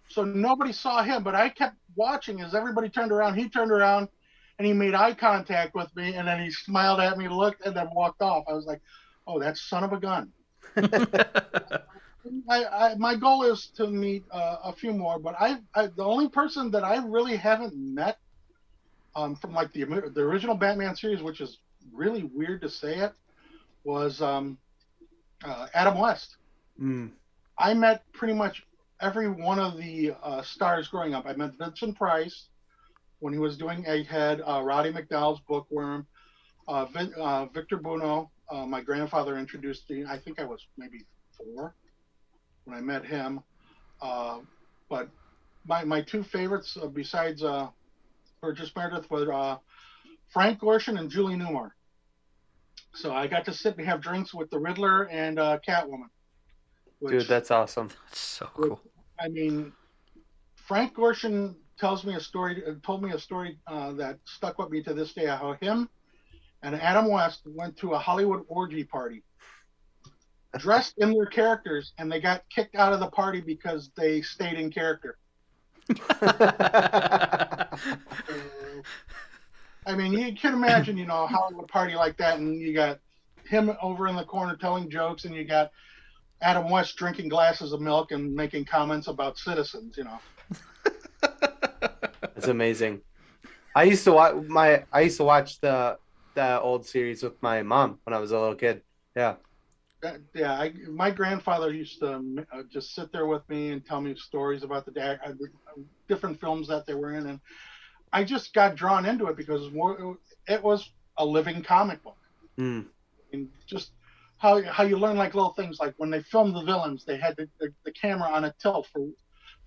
So nobody saw him, but I kept watching as everybody turned around. He turned around, and he made eye contact with me, and then he smiled at me, looked, and then walked off. I was like, "Oh, that son of a gun." (laughs) I, I my goal is to meet uh, a few more, but I, I the only person that I really haven't met um, from like the the original Batman series, which is really weird to say it, was um, uh, Adam West. Mm. I met pretty much every one of the uh, stars growing up. I met Vincent Price when he was doing Egghead, uh, Roddy McDowall's Bookworm, uh, Vin, uh, Victor Buono. Uh, my grandfather introduced me. I think I was maybe four when I met him. Uh, but my, my two favorites uh, besides uh, Burgess Meredith were uh, Frank Gorshin and Julie Newmar. So I got to sit and have drinks with the Riddler and uh, Catwoman. Dude, that's awesome. (laughs) That's so cool. I mean, Frank Gorshin tells me a story, uh, told me a story uh, that stuck with me to this day. How him and Adam West went to a Hollywood orgy party, dressed in their characters, and they got kicked out of the party because they stayed in character. (laughs) I mean, you can imagine, you know, a Hollywood party like that, and you got him over in the corner telling jokes, and you got Adam West drinking glasses of milk and making comments about citizens, you know. (laughs) It's amazing. I used to watch my I used to watch the the old series with my mom when I was a little kid. Yeah. That- yeah, I, my grandfather used to um, uh, just sit there with me and tell me stories about the da- uh, uh, different films that they were in, and I just got drawn into it because it was, it was a living comic book, Mm. and just how how you learn like little things like when they filmed the villains, they had the, the, the camera on a tilt for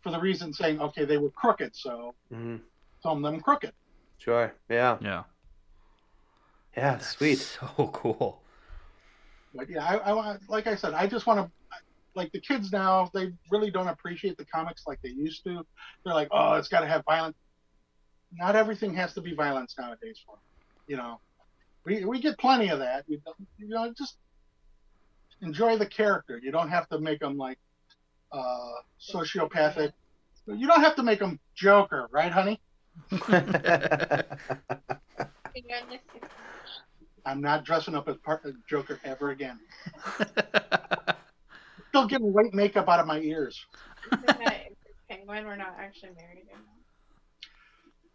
for the reason saying okay they were crooked, so hmm film them crooked. Sure. Yeah. Yeah. Yeah. Sweet. So cool. But yeah, I, I want, like I said, I just want to, like the kids now, they really don't appreciate the comics like they used to. They're like, oh, it's got to have violence. Not everything has to be violence nowadays. For 'em, you know, we we get plenty of that. You, don't- you know, just enjoy the character. You don't have to make them like uh, sociopathic. You don't have to make them Joker, right, honey? (laughs) I'm not dressing up as part of Joker ever again. (laughs) Still getting white makeup out of my ears. Penguin, we're not actually married anymore.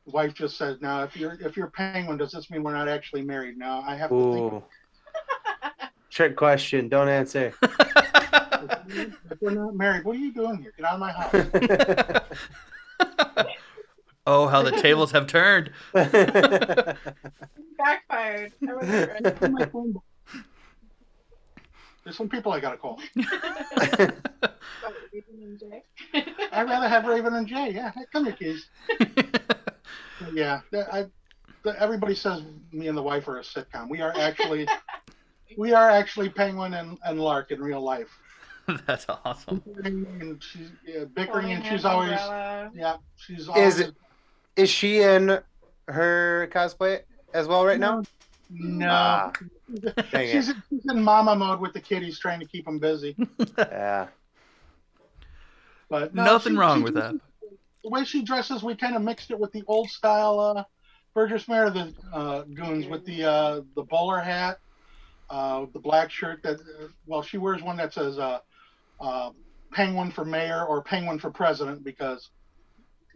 wife just said, "Now, if you're if you're penguin, does this mean we're not actually married?" Now I have to think. Trick question. Don't answer. (laughs) If we're not married, what are you doing here? Get out of my house. (laughs) oh, how the tables have turned. (laughs) Backfired. I wasn't ready. Where's my phone book? There's some people I gotta call. And (laughs) Jay. I'd rather have Raven and Jay. Yeah, come here, keys. Yeah, I, the- everybody says me and the wife are a sitcom. We are actually, we are actually Penguin and, and Lark in real life. (laughs) That's awesome. And she's yeah, bickering, Holding and she's always, umbrella. yeah, she's always. Is it- Is she in her cosplay as well right now? No. Ah, (laughs) dang she's, it. she's in mama mode with the kitties, trying to keep them busy. (laughs) Yeah. But no, Nothing she- wrong she with that. dresses- The way she dresses, we kind of mixed it with the old style uh, Burgess Meredith uh, goons with the uh, the bowler hat, uh, the black shirt. That uh, well, she wears one that says uh, uh, "Penguin for mayor" or "Penguin for president" because.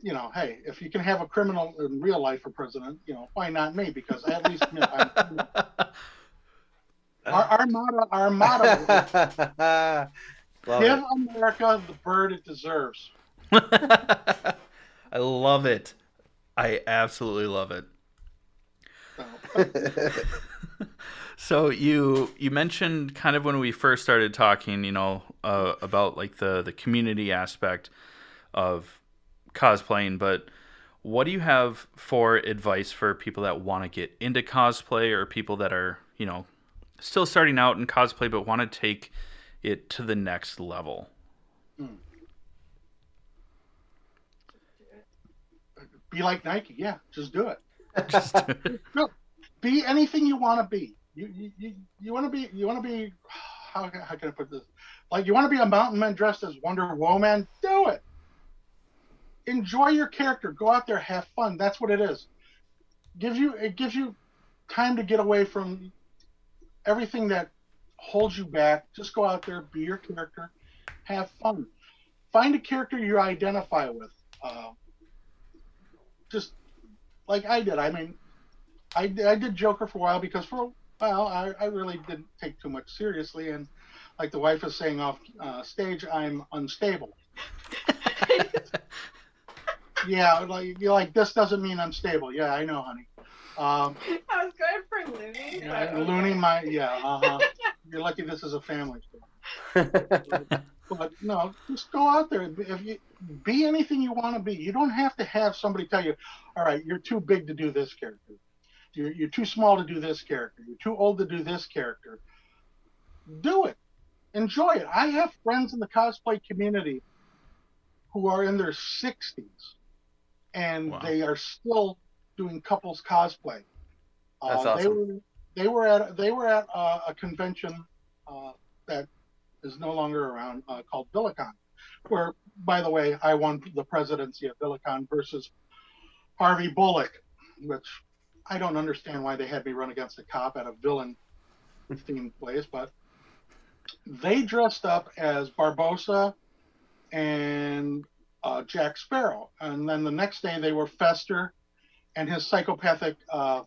You know, hey, if you can have a criminal in real life for president, you know, why not me? Because at least you know, I'm, (laughs) our, our motto, our motto, is, (laughs) give it. America the bird it deserves. (laughs) I love it. I absolutely love it. So, So you you mentioned kind of when we first started talking, you know, uh, about like the the community aspect of cosplaying, but what do you have for advice for people that want to get into cosplay or people that are, you know, still starting out in cosplay but want to take it to the next level? be like Nike. Yeah, just do it. (laughs) Just Be anything you want to be. You you, you, you want to be you want to be how, how can I put this? Like you want to be a mountain man dressed as Wonder Woman. Do it. Enjoy your character. Go out there, have fun. That's what it is. Gives you it gives you time to get away from everything that holds you back. Just go out there, be your character, have fun. Find a character you identify with. Uh, just like I did. I mean, I, I did Joker for a while because for a while I, I really didn't take too much seriously. And like the wife is saying off uh, stage, I'm unstable. (laughs) yeah, like you're like this doesn't mean I'm stable. Yeah, I know, honey. Um, I was going for loony. yeah, but- Looney, my yeah. Uh-huh. You're lucky this is a family show. (laughs) But no, just go out there. If you be anything you want to be, you don't have to have somebody tell you, "All right, you're too big to do this character. You're you're too small to do this character. You're too old to do this character." Do it. Enjoy it. I have friends in the cosplay community who are in their 60s and Wow. they are still doing couples cosplay. That's They awesome. were they were at they were at uh, a convention uh, that is no longer around uh, called Villicon, where by the way I won the presidency of Villicon versus Harvey Bullock, which I don't understand why they had me run against a cop at a villain themed place, but they dressed up as Barbossa and uh, Jack Sparrow, and then the next day they were Fester and his psychopathic uh,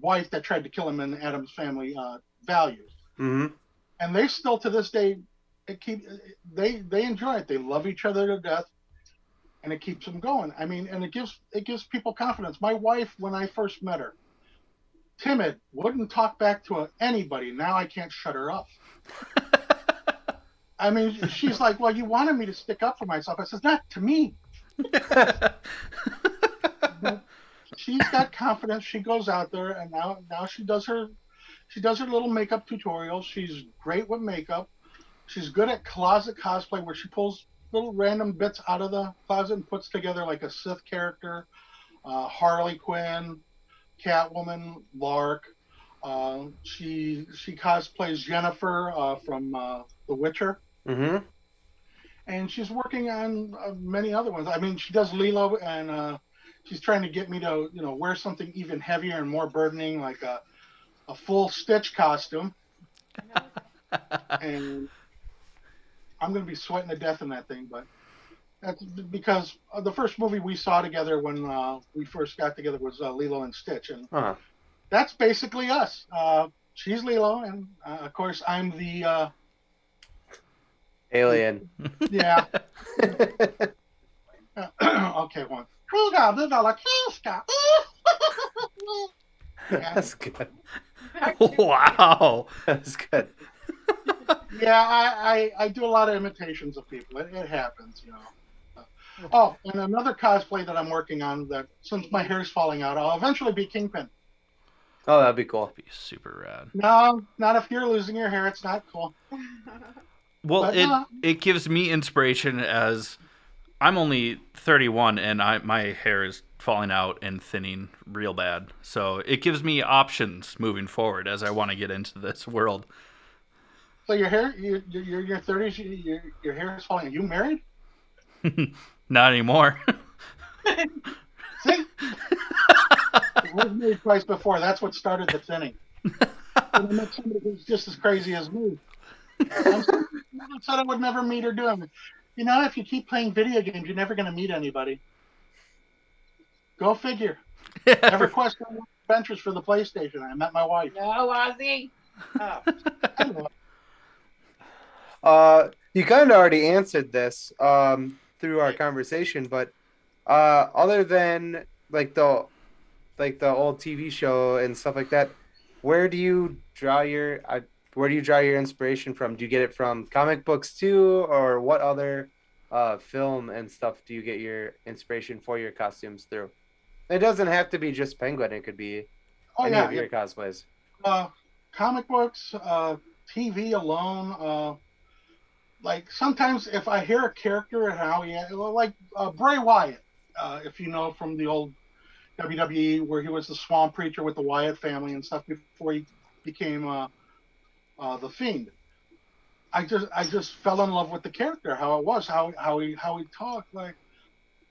wife that tried to kill him in Addams Family uh, values. hmm And they still to this day, it keep they they enjoy it. They love each other to death, and it keeps them going. I mean, and it gives it gives people confidence. My wife, when I first met her, timid, wouldn't talk back to anybody. Now I can't shut her up. I mean, she's like, "Well, you wanted me to stick up for myself." I says, "Not to me." (laughs) she's got confidence. She goes out there, and now now she does her she does her little makeup tutorials. She's great with makeup. She's good at closet cosplay, where she pulls little random bits out of the closet and puts together like a Sith character, uh, Harley Quinn, Catwoman, Lark. Uh, she she cosplays Jennifer uh, from uh, The Witcher hmm and she's working on uh, many other ones. I mean, she does Lilo, and uh, she's trying to get me to, you know, wear something even heavier and more burdening, like a, a full Stitch costume. (laughs) and I'm going to be sweating to death in that thing, but that's because the first movie we saw together when uh, we first got together was uh, Lilo and Stitch, and Uh-huh. That's basically us. Uh, she's Lilo, and uh, of course I'm the uh, Alien. (laughs) yeah. (clears throat) okay, one. Kruger, the dollar Kiska. (laughs) That's good. (laughs) wow. That's good. Yeah, I, I, I do a lot of imitations of people. It, it happens, you know. Oh, and another cosplay that I'm working on that since my hair's falling out, I'll eventually be Kingpin. Oh, that'd be cool. Be super rad. No, not if you're losing your hair. It's not cool. (laughs) Well, But, it uh, it gives me inspiration as I'm only 31 and I my hair is falling out and thinning real bad. So it gives me options moving forward as I want to get into this world. So your hair, you, you're you're in your 30s. You, your your hair is falling. Are you married? (laughs) Not anymore. (laughs) See, I was married twice before. That's what started the thinning. And I met somebody who's just as crazy as me. I'm so- I said I would never meet or do them. You know, if you keep playing video games, you're never going to meet anybody. Go figure. Never (laughs) question adventures for the PlayStation. I met my wife. no, Ozzy. Oh, Uh, you kind of already answered this um, through our conversation, but Uh, other than like the like the old TV show and stuff like that, where do you draw your uh, where do you draw your inspiration from? Do you get it from comic books too, or what other uh, film and stuff do you get your inspiration for your costumes through? It doesn't have to be just Penguin. It could be Oh any yeah, of your cosplays. uh, comic books, uh, TV alone. Uh, like sometimes if I hear a character and how he, like uh, Bray Wyatt, uh, if you know from the old WWE where he was the Swamp Preacher with the Wyatt family and stuff before he became uh, uh, the Fiend. I just I just fell in love with the character, how it was, how how he how he talked like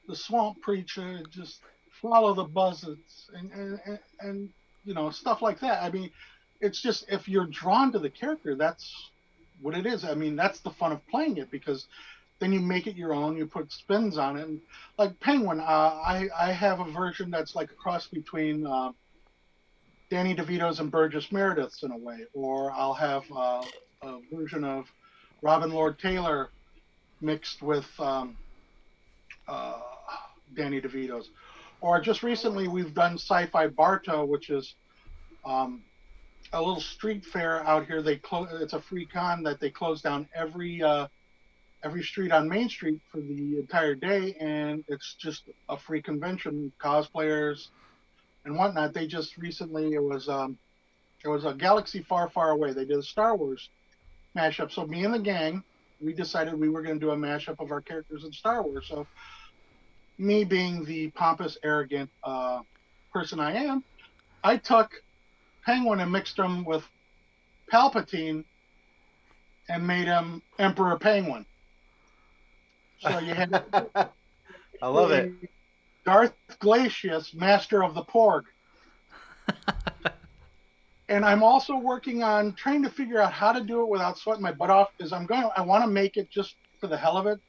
the Swamp Preacher, just follow the buzzards and and, and, and you know stuff like that. I mean, it's just if you're drawn to the character, that's what it is. I mean, that's the fun of playing it because then you make it your own. You put spins on it. And like Penguin, uh, I I have a version that's like a cross between uh, Danny DeVito's and Burgess Meredith's in a way, or I'll have uh, a version of Robin Lord Taylor mixed with um, uh, Danny DeVito's. Or just recently, we've done Sci-Fi Bartow, which is um, a little street fair out here. They close. It's a free con that they close down every uh, every street on Main Street for the entire day, and it's just a free convention. Cosplayers and whatnot. They just recently it was um, it was a galaxy far, far away. They did a Star Wars mashup. So me and the gang, we decided we were going to do a mashup of our characters in Star Wars. So me being the pompous, arrogant uh, person I am, I took Penguin and mixed him with Palpatine and made him Emperor Penguin. So you had (laughs) I love it. Darth Glacius, Master of the Porg. (laughs) and I'm also working on trying to figure out how to do it without sweating my butt off. Is I'm going to I want to make it just for the hell of it.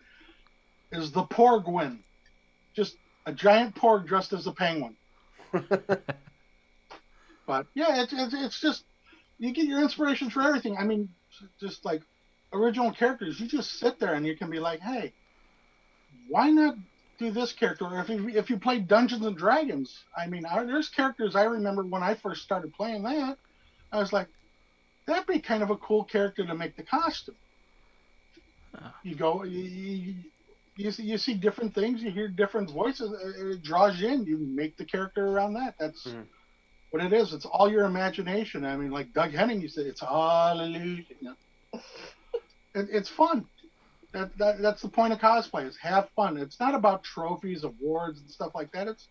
Is the Porgwin, just a giant porg dressed as a penguin. (laughs) But yeah, it's, it's it's just you get your inspiration for everything. I mean, just like original characters, you just sit there and you can be like, hey, why not do this character? Or if you, if you play Dungeons and Dragons, I mean, I, there's characters I remember when I first started playing that. I was like, that'd be kind of a cool character to make the costume. Ah. You go, you, you, you, see, you see different things, you hear different voices, it draws you in. You make the character around that. That's Mhm. what it is. It's all your imagination. I mean, like Doug Henning you said, it's hallelujah. You (laughs) know? it, it's fun. That, that that's the point of cosplay is have fun. It's not about trophies, awards, and stuff like that. It's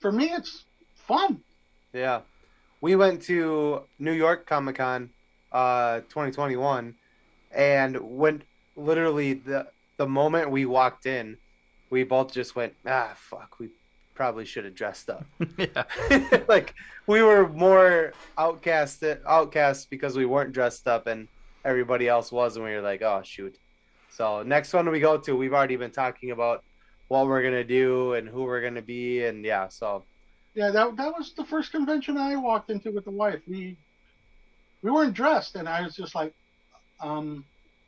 for me, it's fun. Yeah. We went to New York Comic Con uh 2021 and when literally the the moment we walked in, we both just went, ah fuck, we probably should have dressed up. (laughs) yeah. (laughs) like we were more outcast outcast because we weren't dressed up and everybody else was and we were like, oh shoot. So next one we go to, we've already been talking about what we're gonna do and who we're gonna be and yeah, so Yeah, that that was the first convention I walked into with the wife. We we weren't dressed, and I was just like, um,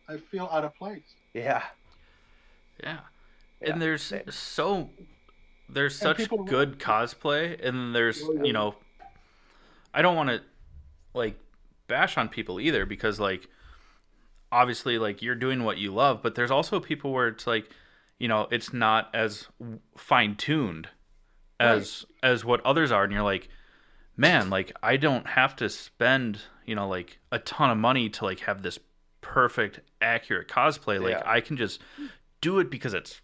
I feel out of place. yeah. Yeah. Yeah, And there's same. so there's such people- good cosplay and there's Oh, yeah. you know I don't want to like bash on people either because like obviously like you're doing what you love but there's also people where it's like you know it's not as fine tuned as as what others are and you're like man like I don't have to spend you know like a ton of money to like have this perfect accurate cosplay like Yeah. I can just do it because it's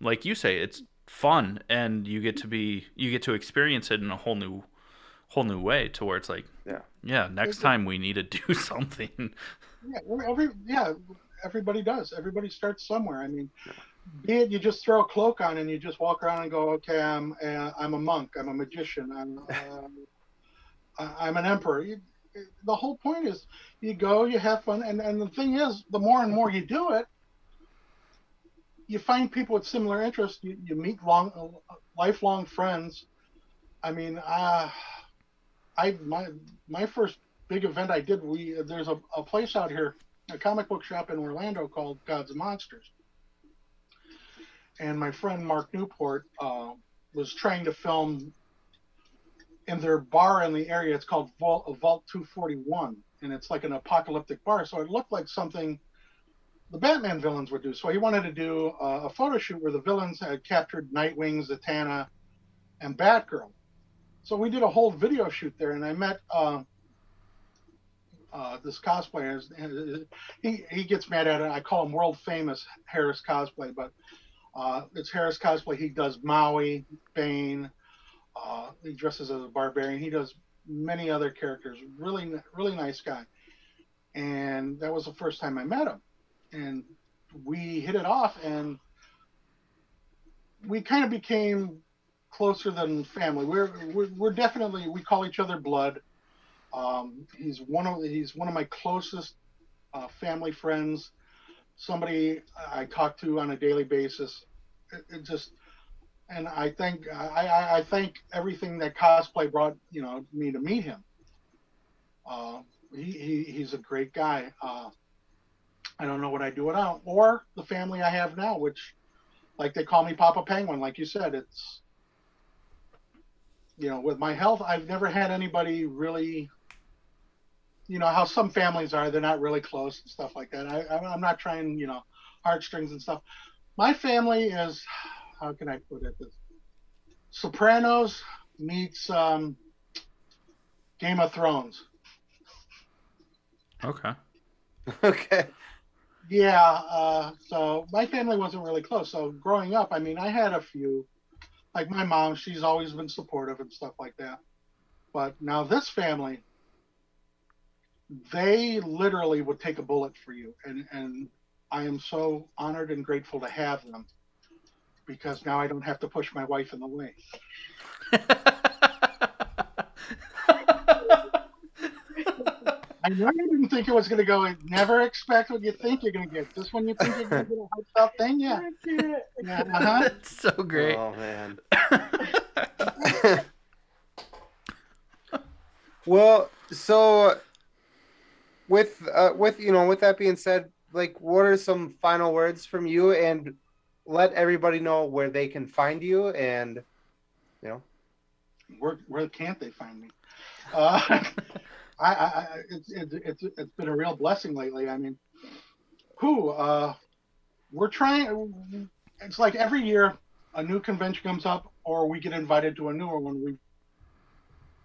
like you say it's fun and you get to be you get to experience it in a whole new whole new way to where it's like Yeah. yeah next time we need to do (laughs) something Yeah, every yeah, everybody does. Everybody starts somewhere. I mean, be it you just throw a cloak on and you just walk around and go, okay, I'm uh, I'm a monk, I'm a magician, I'm (laughs) I- I'm an emperor. You, the whole point is you go, you have fun, and and the thing is, the more and more you do it, you find people with similar interests. You, you meet long, uh, lifelong friends. I mean, uh, I my my first big event I did, we there's a, a place out here, a comic book shop in Orlando called Gods and Monsters. and my friend Mark Newport uh, was trying to film in their bar in the area. It's called Vault, Vault 241, and it's like an apocalyptic bar. So it looked like something the Batman villains would do. So he wanted to do uh, a photo shoot where the villains had captured Nightwing, Zatanna, and Batgirl. So we did a whole video shoot there, and I met uh, uh, this cosplayer. He he gets mad at it. I call him world famous Harris cosplay, but uh, it's Harris cosplay. He does Maui, Bane. Uh, he dresses as a barbarian. He does many other characters. Really really nice guy. And that was the first time I met him, and we hit it off, and we kind of became closer than family. We're, we're, we're definitely we call each other blood. Um, he's one of he's one of my closest uh, family friends. Somebody I talk to on a daily basis. It, it just and I think I, I thank everything that cosplay brought you know me to meet him. Uh, he, he he's a great guy. Uh, I don't know what I do without, or the family I have now, which like they call me Papa Penguin. Like you said, it's you know, with my health, I've never had anybody really, you know, how some families are, they're not really close and stuff like that. I, I'm not trying, you know, heartstrings and stuff. My family is, how can I put it? Sopranos meets um, Game of Thrones. Okay. (laughs) Okay. Yeah. Uh, so my family wasn't really close. So growing up, I mean, I had a few like my mom, she's always been supportive and stuff like that. But now this family, they literally would take a bullet for you, and and I am so honored and grateful to have them because now I don't have to push my wife in the way. (laughs) I know you didn't think it was going to go. And Never expect what you think you're going to get. This one you think you're going to get a (laughs) heartfelt thing, yeah. yeah uh-huh. That's (laughs) so great. Oh man. well, so with uh, with you know with that being said, like what are some final words from you and let everybody know where they can find you and you know where where can't they find me? Uh, (laughs) I, I it's, it's it's been a real blessing lately. I mean, who uh, we're trying. It's like every year a new convention comes up, or we get invited to a newer one. We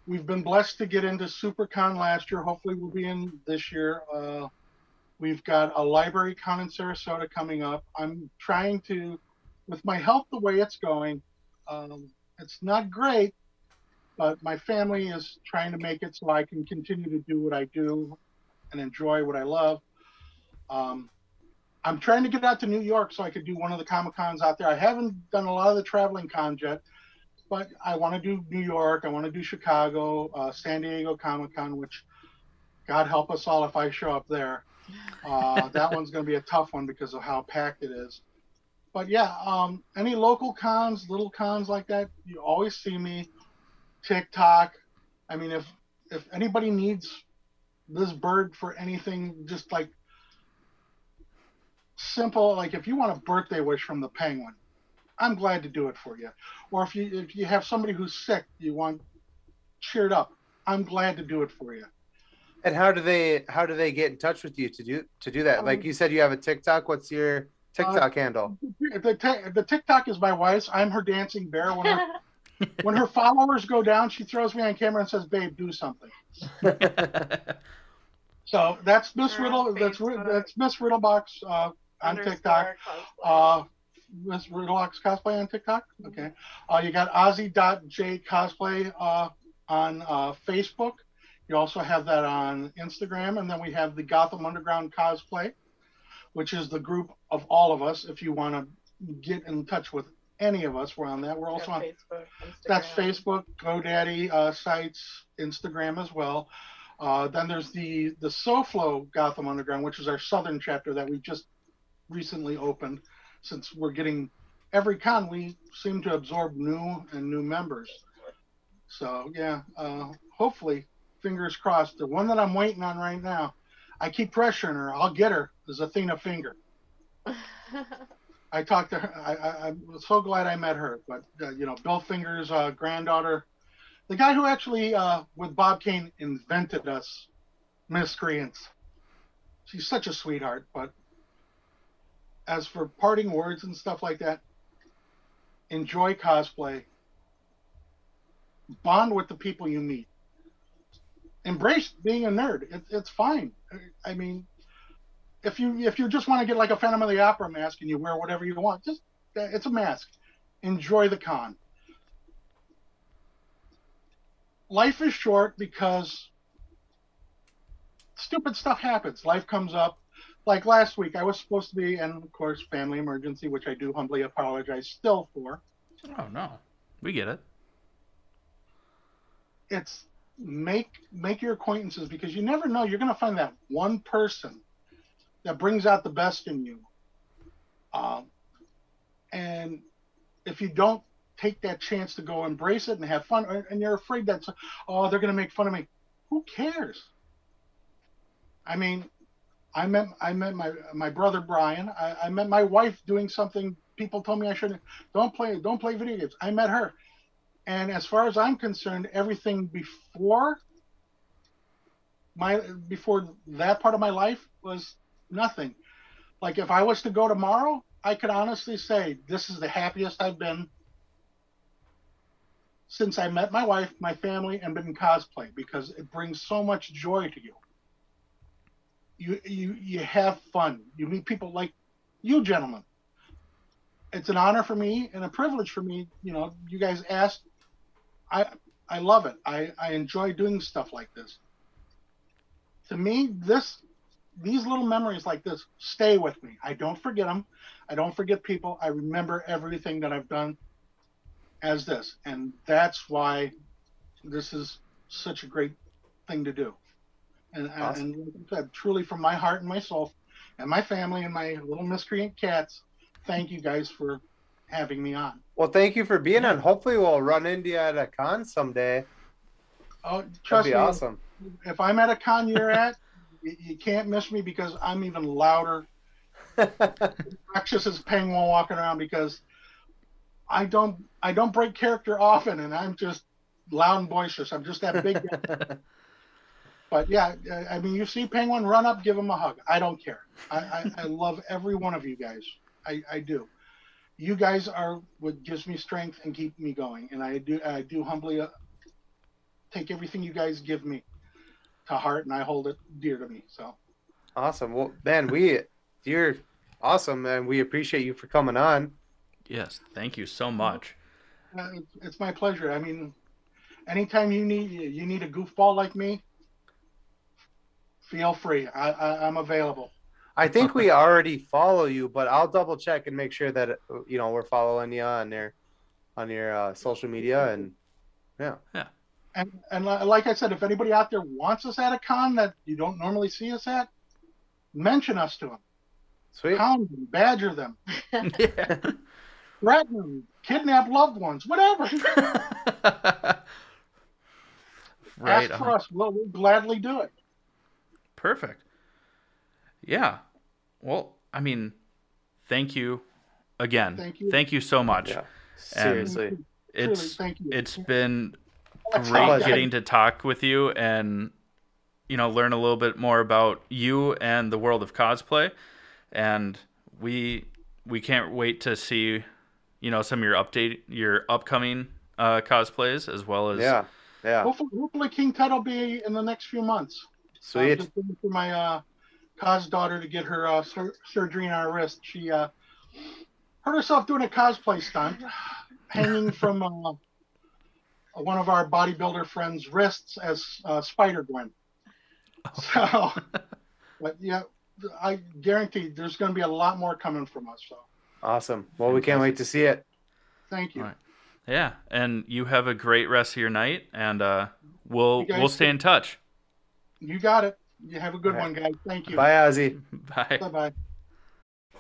we've been blessed to get into SuperCon last year. Hopefully, we'll be in this year. Uh, we've got a library con in Sarasota coming up. I'm trying to, with my health the way it's going, um, it's not great, but my family is trying to make it so I can continue to do what I do and enjoy what I love. Um, I'm trying to get out to New York so I could do one of the Comic Cons out there. I haven't done a lot of the traveling cons yet, but I want to do New York. I want to do Chicago, uh, San Diego Comic Con, which God help us all if I show up there. Uh, (laughs) that one's going to be a tough one because of how packed it is. But yeah, um, any local cons, little cons like that, you always see me. TikTok. I mean, if if anybody needs this bird for anything, just like simple, like if you want a birthday wish from the penguin, I'm glad to do it for you. Or if you if you have somebody who's sick, you want cheered up, I'm glad to do it for you. And how do they how do they get in touch with you to do to do that? Um, like you said, you have a TikTok. What's your TikTok uh, handle? The, the TikTok is my wife's. I'm her dancing bear. When her, (laughs) when her followers go down, she throws me on camera and says, "Babe, do something." (laughs) so that's Miss Riddle. That's that's Miss Riddlebox uh, on TikTok. Uh, Miss Riddlebox cosplay on TikTok. Mm-hmm. Okay. Uh, you got Ozzy.j cosplay uh, on uh, Facebook. You also have that on Instagram, and then we have the Gotham Underground cosplay, which is the group of all of us. If you want to get in touch with any of us. We're on that. We're also on Facebook. That's Facebook, GoDaddy uh, sites, Instagram as well. Uh, then there's the the SoFlo Gotham Underground, which is our southern chapter that we just recently opened. Since we're getting every con, we seem to absorb new and new members. So yeah, uh, hopefully, fingers crossed. The one that I'm waiting on right now, I keep pressuring her. I'll get her. Is Athena Finger. (laughs) I talked to her. I, I, I'm so glad I met her. But uh, you know, Bill Finger's uh, granddaughter, the guy who actually uh, with Bob Kane invented us miscreants. She's such a sweetheart. But as for parting words and stuff like that, enjoy cosplay. Bond with the people you meet. Embrace being a nerd. It, it's fine. I mean, if you if you just want to get like a Phantom of the Opera mask and you wear whatever you want, just uh, it's a mask. Enjoy the con. Life is short because stupid stuff happens. Life comes up. Like last week, I was supposed to be, and of course, family emergency, which I do humbly apologize still for. Oh no, we get it. It's make make your acquaintances because you never know. You're going to find that one person that brings out the best in you. Um, and if you don't take that chance to go embrace it and have fun, and you're afraid that, oh, they're going to make fun of me, who cares? I mean, I met I met my my brother Brian. I, I met my wife doing something people told me I shouldn't. Don't play don't play video games. I met her, and as far as I'm concerned, everything before my before that part of my life was nothing. Like if I was to go tomorrow, I could honestly say this is the happiest I've been since I met my wife, my family, and been in cosplay because it brings so much joy to you. You you you have fun. You meet people like you gentlemen. It's an honor for me and a privilege for me. You know, you guys asked. I I love it. I I enjoy doing stuff like this. To me, this these little memories like this stay with me. I don't forget them. I don't forget people. I remember everything that I've done as this. And that's why this is such a great thing to do. And, awesome. and like I said, truly from my heart and my soul and my family and my little miscreant cats, thank you guys for having me on. Well, thank you for being on. Hopefully we'll run into you at a con someday. Oh, trust That'd be me, awesome. If I'm at a con you're at, (laughs) you can't miss me because I'm even louder. (laughs) Alexis is Penguin walking around because I don't I don't break character often, and I'm just loud and boisterous. I'm just that big guy. (laughs) but yeah, I mean, you see Penguin run up, give him a hug. I don't care. I, I, I love every one of you guys. I, I do. You guys are what gives me strength and keep me going, and I do I do humbly uh, take everything you guys give me to heart, and I hold it dear to me. So awesome. Well, man, we you're awesome, and we appreciate you for coming on. Yes, thank you so much. Uh, it's my pleasure. I mean, anytime you need you need a goofball like me, feel free. I, I am available. I think we already follow you, but I'll double check and make sure that you know we're following you on your on your uh, social media and yeah. Yeah. And and like I said, if anybody out there wants us at a con that you don't normally see us at, mention us to them. Sweet. Hound them, badger them, yeah. (laughs) (laughs) threaten them, kidnap loved ones, whatever. (laughs) right. Ask for us. We'll, we'll gladly do it. Perfect. Yeah. Well, I mean, thank you again. Thank you. Thank you so much. Yeah. Seriously. And it's really, it's been great getting to talk with you and you know learn a little bit more about you and the world of cosplay and we we can't wait to see you know some of your update your upcoming uh, cosplays as well as yeah yeah hopefully, hopefully king tut will be in the next few months sweet uh, just for my uh cos daughter to get her uh, sur- surgery on her wrist she uh hurt herself doing a cosplay stunt hanging (laughs) from uh, one of our bodybuilder friends' wrists as uh, Spider Gwen. So, but yeah, I guarantee there's going to be a lot more coming from us. So awesome! Well, we can't wait to see it. Thank you. Yeah, and you have a great rest of your night, and uh, we'll we'll stay in touch. You got it. You have a good right. one, guys. Thank you. Bye, Ozzy. Bye. Bye. Bye.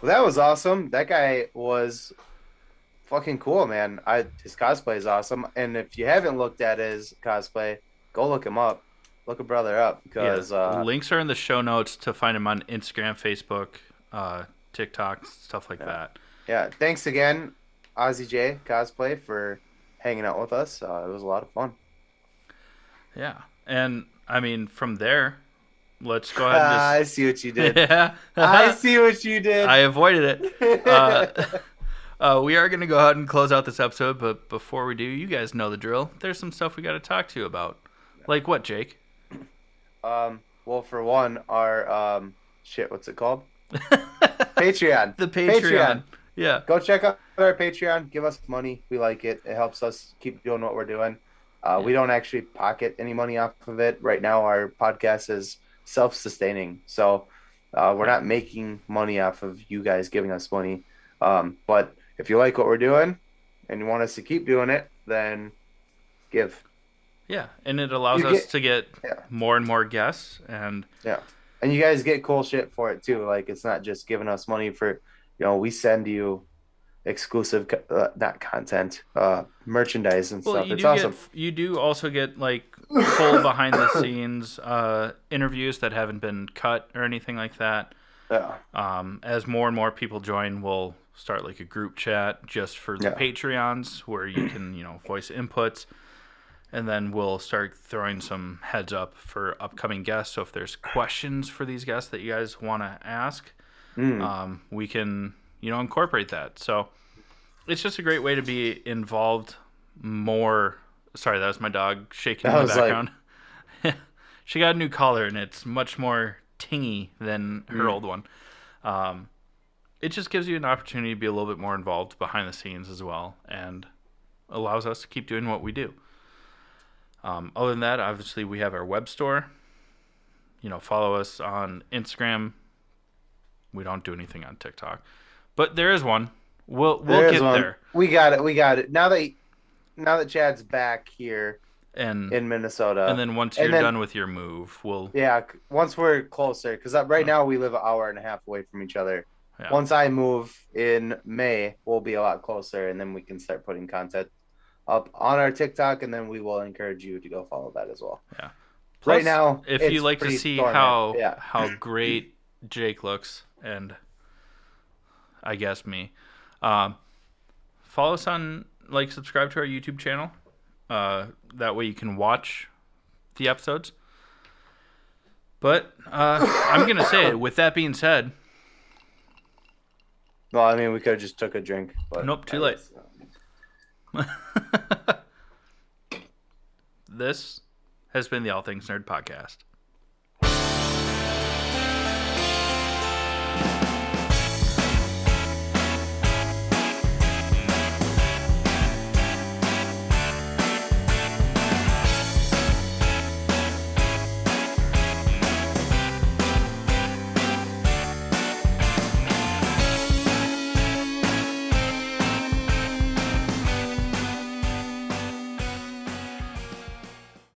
Well, that was awesome. That guy was fucking cool, man. I his cosplay is awesome, and if you haven't looked at his cosplay, go look him up. Look a brother up because yeah. uh, links are in the show notes to find him on Instagram, Facebook, uh, TikTok, stuff like yeah. that. yeah, thanks again, Ozzy J cosplay for hanging out with us. Uh, it was a lot of fun. Yeah, and I mean from there, let's go Ah, ahead I see what you did. (laughs) yeah. I see what you did. I avoided it. (laughs) Uh, (laughs) uh, we are going to go ahead and close out this episode, but before we do, you guys know the drill. There's some stuff we got to talk to you about. Like what, Jake? um, well, for one, our um, shit, what's it called? Patreon. the Patreon. Patreon. Yeah. Go check out our Patreon. Give us money. We like it. It helps us keep doing what we're doing. Uh, We don't actually pocket any money off of it. Right now, our podcast is self sustaining. So uh, we're not making money off of you guys giving us money. Um, but if you like what we're doing and you want us to keep doing it, then give. Yeah, and it allows You us get- to get Yeah. more and more guests and yeah, And you guys get cool shit for it too. Like it's not just giving us money for, you know, we send you exclusive, uh, not content, uh, merchandise and well, stuff. It's awesome. get you do also get like full (laughs) behind the scenes uh, interviews that haven't been cut or anything like that. Yeah. Um, as more and more people join, we'll start like a group chat just for the Yeah. Patreons where you can, you know, voice inputs. And then we'll start throwing some heads up for upcoming guests. So if there's questions for these guests that you guys want to ask, Mm. um, we can, you know, incorporate that. So it's just a great way to be involved more. Sorry, that was my dog shaking That in the was like- background. (laughs) she got a new collar and it's much more tingy than her Mm. old one. Um, it just gives you an opportunity to be a little bit more involved behind the scenes as well and allows us to keep doing what we do. Um, other than that, obviously, we have our web store. You know, follow us on Instagram. We don't do anything on TikTok, but there is one. We'll we'll There's get there. We got it. We got it. Now that now that Chad's back here And in Minnesota, and then once you're then- done with your move, we'll yeah, once we're closer, because right uh-huh. now we live an hour and a half away from each other. Yeah. Once I move in May, we'll be a lot closer, and then we can start putting content up on our TikTok, and then we will encourage you to go follow that as well. Yeah. right now, if you like to see dormant. how yeah, how great Jake looks, and I guess me, um, follow us on like subscribe to our YouTube channel. Uh, that way you can watch the episodes. But uh, I'm gonna say it. With that being said, well, I mean, we could have just took a drink, but Nope, too late. uh, (laughs) this has been the All Things Nerd podcast.